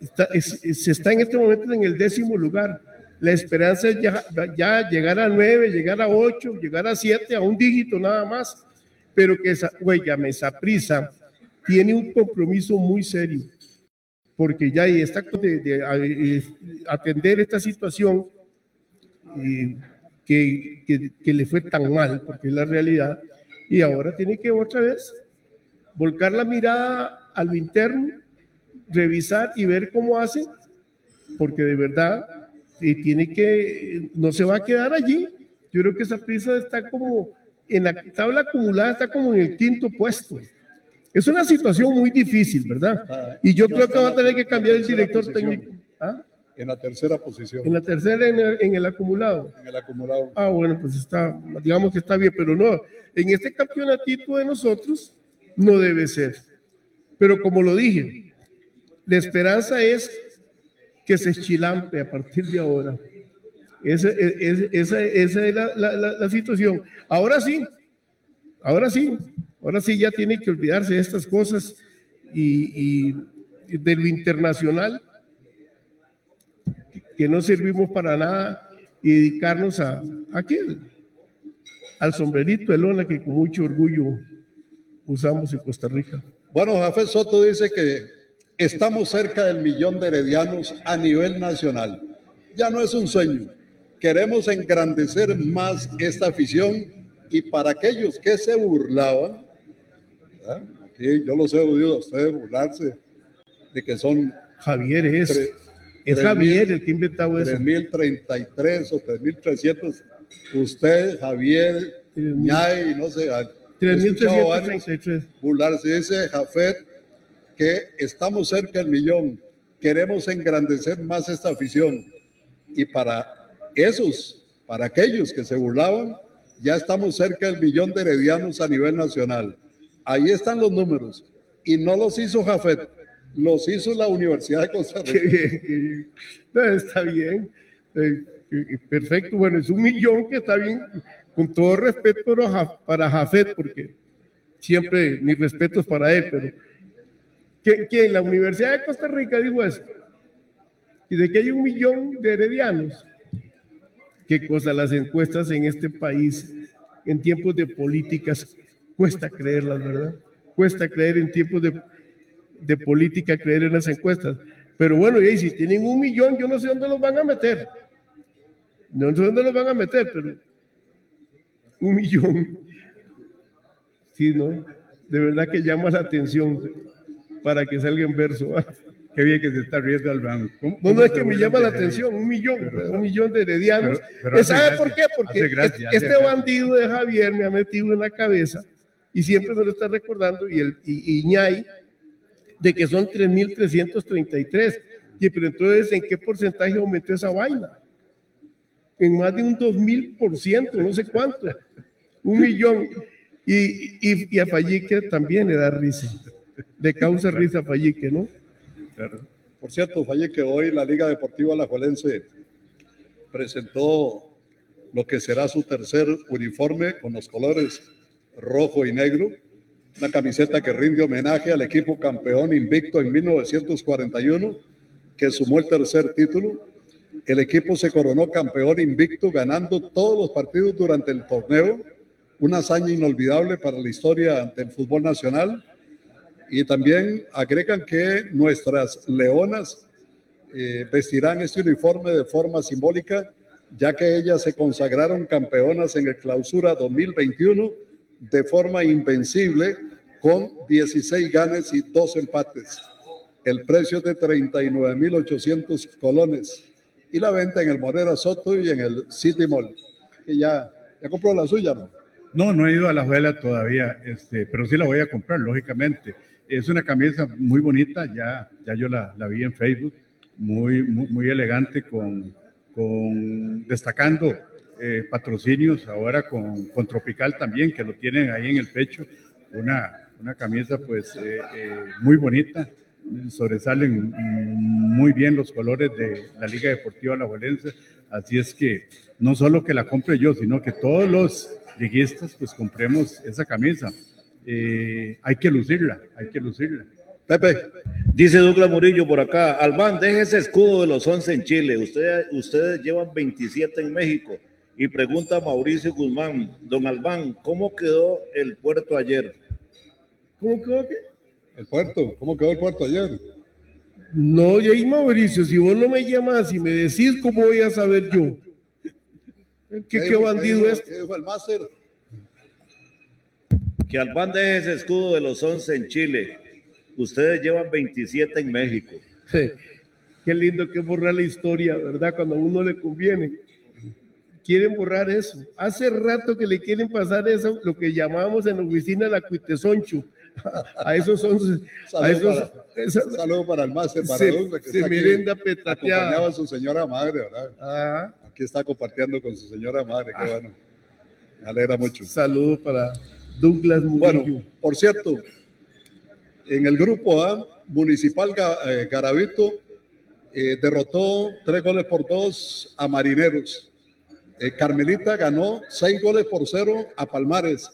Está- es- es- se está en este momento en el décimo lugar. La esperanza es ya, ya llegar a nueve, llegar a ocho, llegar a siete, a un dígito nada más. Pero que esa, me Saprissa tiene un compromiso muy serio porque ya está de, de, a- eh, atender esta situación eh, que, que, que le fue tan mal, porque es la realidad, y ahora tiene que otra vez volcar la mirada a lo interno, revisar y ver cómo hace, porque de verdad eh, tiene que, no se va a quedar allí. Yo creo que esa prisa está como en la tabla acumulada, está como en el quinto puesto. Es una situación muy difícil, ¿verdad? Y yo creo que va a tener que cambiar el director técnico. ¿Ah? En la tercera posición. En la tercera, en el, en el acumulado. En el acumulado. Ah, bueno, pues está, digamos que está bien, pero no, en este campeonatito de nosotros no debe ser. Pero como lo dije, la esperanza es que se eschilampe a partir de ahora. Esa, es, esa, esa es la, la, la, la situación. Ahora sí, ahora sí, ahora sí ya tiene que olvidarse de estas cosas y, y de lo internacional que no servimos para nada y dedicarnos a, ¿a qué? Al sombrerito de lona que con mucho orgullo usamos en Costa Rica. Bueno, Jafé Soto dice que estamos cerca del millón de heredianos a nivel nacional. Ya no es un sueño. Queremos engrandecer más esta afición y para aquellos que se burlaban, ¿verdad? aquí yo los he oído a ustedes burlarse de que son Javier es. Es Javier el que inventado eso. 3033 o 3300. Usted, Javier, Ñay, no sé. 3333. Burlarse. Dice Jafet que estamos cerca del millón. Queremos engrandecer más esta afición. Y para esos, para aquellos que se burlaban, ya estamos cerca del millón de heredianos a nivel nacional. Ahí están los números. Y no los hizo Jafet los hizo la Universidad de Costa Rica. no, está bien, eh, eh, perfecto. Bueno, es un millón que está bien, con todo respeto para Jafet, porque siempre mis respetos para él, pero que, que la Universidad de Costa Rica dijo eso, y de que hay un millón de heredianos. Qué cosa las encuestas en este país, en tiempos de políticas, cuesta creerlas, ¿verdad? Cuesta creer en tiempos de de política creer en las encuestas. Pero bueno, y si tienen un millón, yo no sé dónde los van a meter. No sé dónde los van a meter, pero un millón. Sí, ¿no? De verdad que llama la atención para que salga en verso. Qué bien que se está riendo al banco. No, no es que me llama la atención, un millón, un millón de heredianos. ¿Sabe por qué? Porque este bandido de Javier me ha metido en la cabeza y siempre me lo está recordando y, el, y, y Ñay de que son 3.333. Y pero entonces, ¿en qué porcentaje aumentó esa vaina? En más de un 2.000%, no sé cuánto. Un millón. Y, y, y a Fallique también le da risa. Le causa risa a Fallique, ¿no? Por cierto, Fallique, hoy la Liga Deportiva Alajuelense presentó lo que será su tercer uniforme con los colores rojo y negro una camiseta que rinde homenaje al equipo campeón invicto en 1941, que sumó el tercer título. El equipo se coronó campeón invicto ganando todos los partidos durante el torneo, una hazaña inolvidable para la historia del fútbol nacional. Y también agregan que nuestras leonas eh, vestirán este uniforme de forma simbólica, ya que ellas se consagraron campeonas en el clausura 2021 de forma invencible con 16 ganes y 2 empates. El precio es de 39.800 colones y la venta en el Morera Soto y en el City Mall. Que ya, ya compró la suya, ¿no? No, no he ido a la juela todavía, este, pero sí la voy a comprar, lógicamente. Es una camisa muy bonita, ya, ya yo la, la vi en Facebook, muy, muy, muy elegante, con, con destacando eh, patrocinios ahora con, con, Tropical también, que lo tienen ahí en el pecho, una, una camisa pues eh, eh, muy bonita, sobresalen muy bien los colores de la Liga Deportiva La Valencia, así es que no solo que la compre yo, sino que todos los liguistas pues compremos esa camisa. Hay que lucirla, hay que lucirla. Pepe. Dice Douglas Murillo por acá, Albán, deje ese escudo de los 11 en Chile, ustedes, ustedes llevan 27 en México y pregunta Mauricio Guzmán, don Albán, ¿cómo quedó el puerto ayer? ¿Cómo quedó qué? El puerto, ¿cómo quedó el puerto ayer? No, y Mauricio, si vos no me llamas y me decís, ¿cómo voy a saber yo? [laughs] ¿Qué, qué, bandido es? ¿Qué dijo el máster? Que Albán deje ese escudo de los 11 en Chile. Ustedes llevan 27 en México. Qué lindo que borrar la historia, ¿verdad? Cuando a uno le conviene quieren borrar eso. Hace rato que le quieren pasar eso, lo que llamábamos en la oficina la cuitesoncho, [laughs] A esos son. A Saludos esos, para, esas- saludo para el máster, para Se- que se está merenda petateada. acompañado a su señora madre, ¿verdad? Ah, Aquí está compartiendo con su señora madre, qué bueno. Me alegra mucho. saludos para Douglas Murillo. Bueno, por cierto, en el grupo A, Municipal eh, Garavito eh, derrotó tres goles por dos a Marineros. Eh, Carmelita ganó seis goles por cero a Palmares.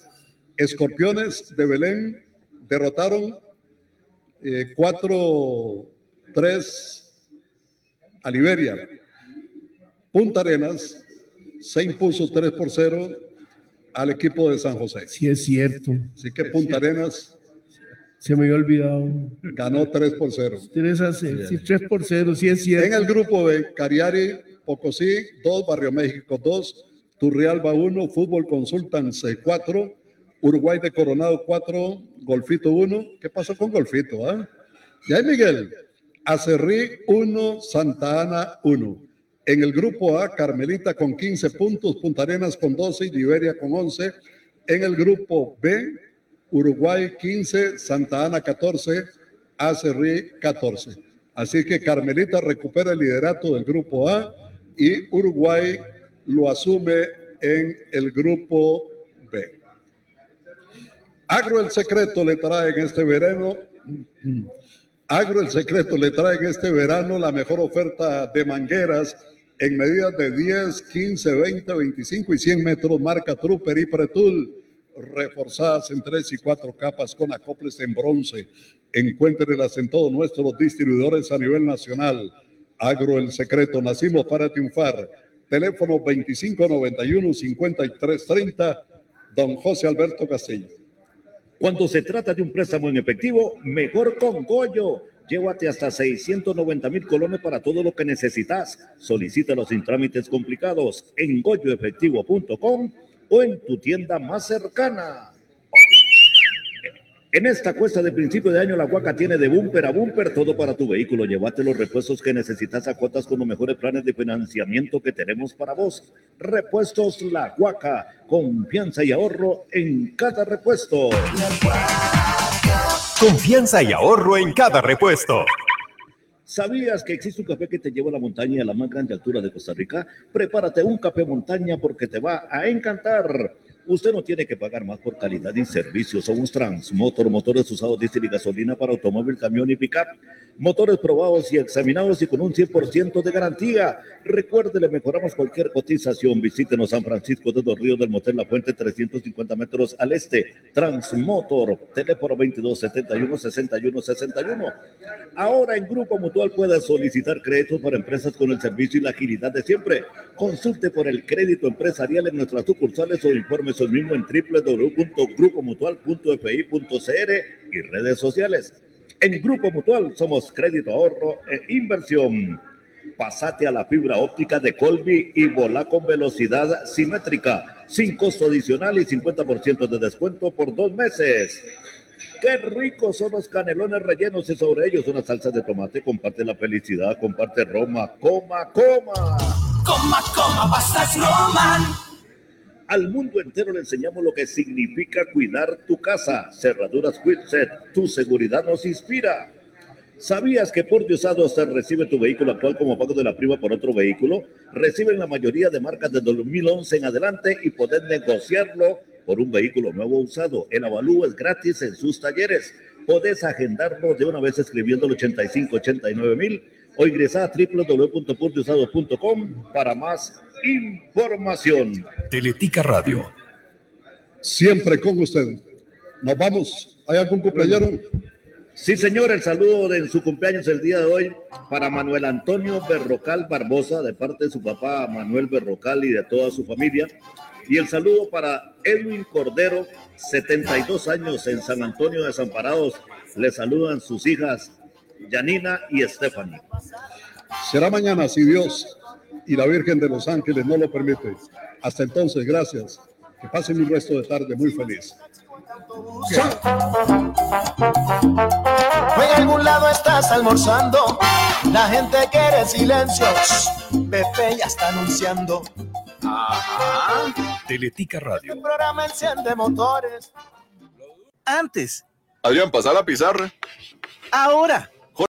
Escorpiones de Belén derrotaron eh, cuatro, tres a Liberia. Punta Arenas se impuso 3 por 0 al equipo de San José. Sí, es cierto. Así que Punta Arenas Se me había olvidado. ganó 3 por 0. 3 a 0. Sí, 3 por 0, sí es cierto. En el grupo B, Cariari, Pocosí, 2, Barrio México 2, Turrialba 1, Fútbol Consultance 4, Uruguay de Coronado 4, Golfito 1. ¿Qué pasó con Golfito? ah? Y ahí Miguel, Acerrí 1, Santa Ana 1. En el grupo A, Carmelita con 15 puntos, Punta Arenas con 12 y Liberia con 11. En el grupo B, Uruguay 15, Santa Ana 14, Acerrí 14. Así que Carmelita recupera el liderato del grupo A y Uruguay lo asume en el grupo B. Agro el secreto le trae en este verano. Agro el secreto le trae en este verano la mejor oferta de mangueras en medidas de 10, 15, 20, 25 y 100 metros, marca Trooper y Pretul, reforzadas en 3 y 4 capas con acoples en bronce. Encuéntrelas en todos nuestros distribuidores a nivel nacional. Agro el secreto, nacimos para triunfar. Teléfono 2591-5330, don José Alberto Castillo. Cuando se trata de un préstamo en efectivo, mejor con Goyo. Llévate hasta 690 mil colones para todo lo que necesitas. Solicítalos sin trámites complicados en goyoefectivo.com o en tu tienda más cercana. En esta cuesta de principio de año, la Huaca tiene de bumper a bumper todo para tu vehículo. Llévate los repuestos que necesitas a cuotas con los mejores planes de financiamiento que tenemos para vos. Repuestos La Huaca, confianza y ahorro en cada repuesto. Confianza y ahorro en cada repuesto. ¿Sabías que existe un café que te lleva a la montaña a la más grande altura de Costa Rica? Prepárate un café montaña porque te va a encantar. Usted no tiene que pagar más por calidad y servicios. Somos Transmotor, motores usados diésel y gasolina para automóvil, camión y pickup. Motores probados y examinados y con un 100% de garantía. Recuerde, le mejoramos cualquier cotización. Visítenos San Francisco de los Ríos del Motel La Fuente, 350 metros al este. Transmotor, teléfono 2271-6161. Ahora en Grupo Mutual puedes solicitar créditos para empresas con el servicio y la agilidad de siempre. Consulte por el crédito empresarial en nuestras sucursales o informe hoy mismo en www.grupomutual.fi.cr y redes sociales. En Grupo Mutual somos crédito, ahorro e inversión. Pasate a la fibra óptica de Colby y volá con velocidad simétrica, sin costo adicional y 50% de descuento por dos meses. Qué ricos son los canelones rellenos y sobre ellos una salsa de tomate. Comparte la felicidad, comparte Roma, coma, coma. Coma, coma, pastas Roman. Al mundo entero le enseñamos lo que significa cuidar tu casa. Cerraduras Quitset, tu seguridad nos inspira. ¿Sabías que por Diosado se recibe tu vehículo actual como pago de la prima por otro vehículo? Reciben la mayoría de marcas de 2011 en adelante y poder negociarlo por un vehículo nuevo usado. El avalúo es gratis en sus talleres. Podés agendarlo de una vez escribiendo el 8589 mil o ingresar a para más información. Teletica Radio. Siempre con usted. Nos vamos. ¿Hay algún cumpleaños? Sí, señor, el saludo de su cumpleaños el día de hoy para Manuel Antonio Berrocal Barbosa, de parte de su papá Manuel Berrocal y de toda su familia. Y el saludo para Edwin Cordero, 72 años en San Antonio de Desamparados. Le saludan sus hijas Yanina y Stephanie. Será mañana, si Dios y la Virgen de los Ángeles no lo permite. Hasta entonces, gracias. Que pasen un resto de tarde muy feliz. O en algún lado estás almorzando, la gente quiere silencios. Pepe ya está anunciando. Teletica Radio. El programa enciende motores. Antes, Adrián, pasa la pizarra. Ahora.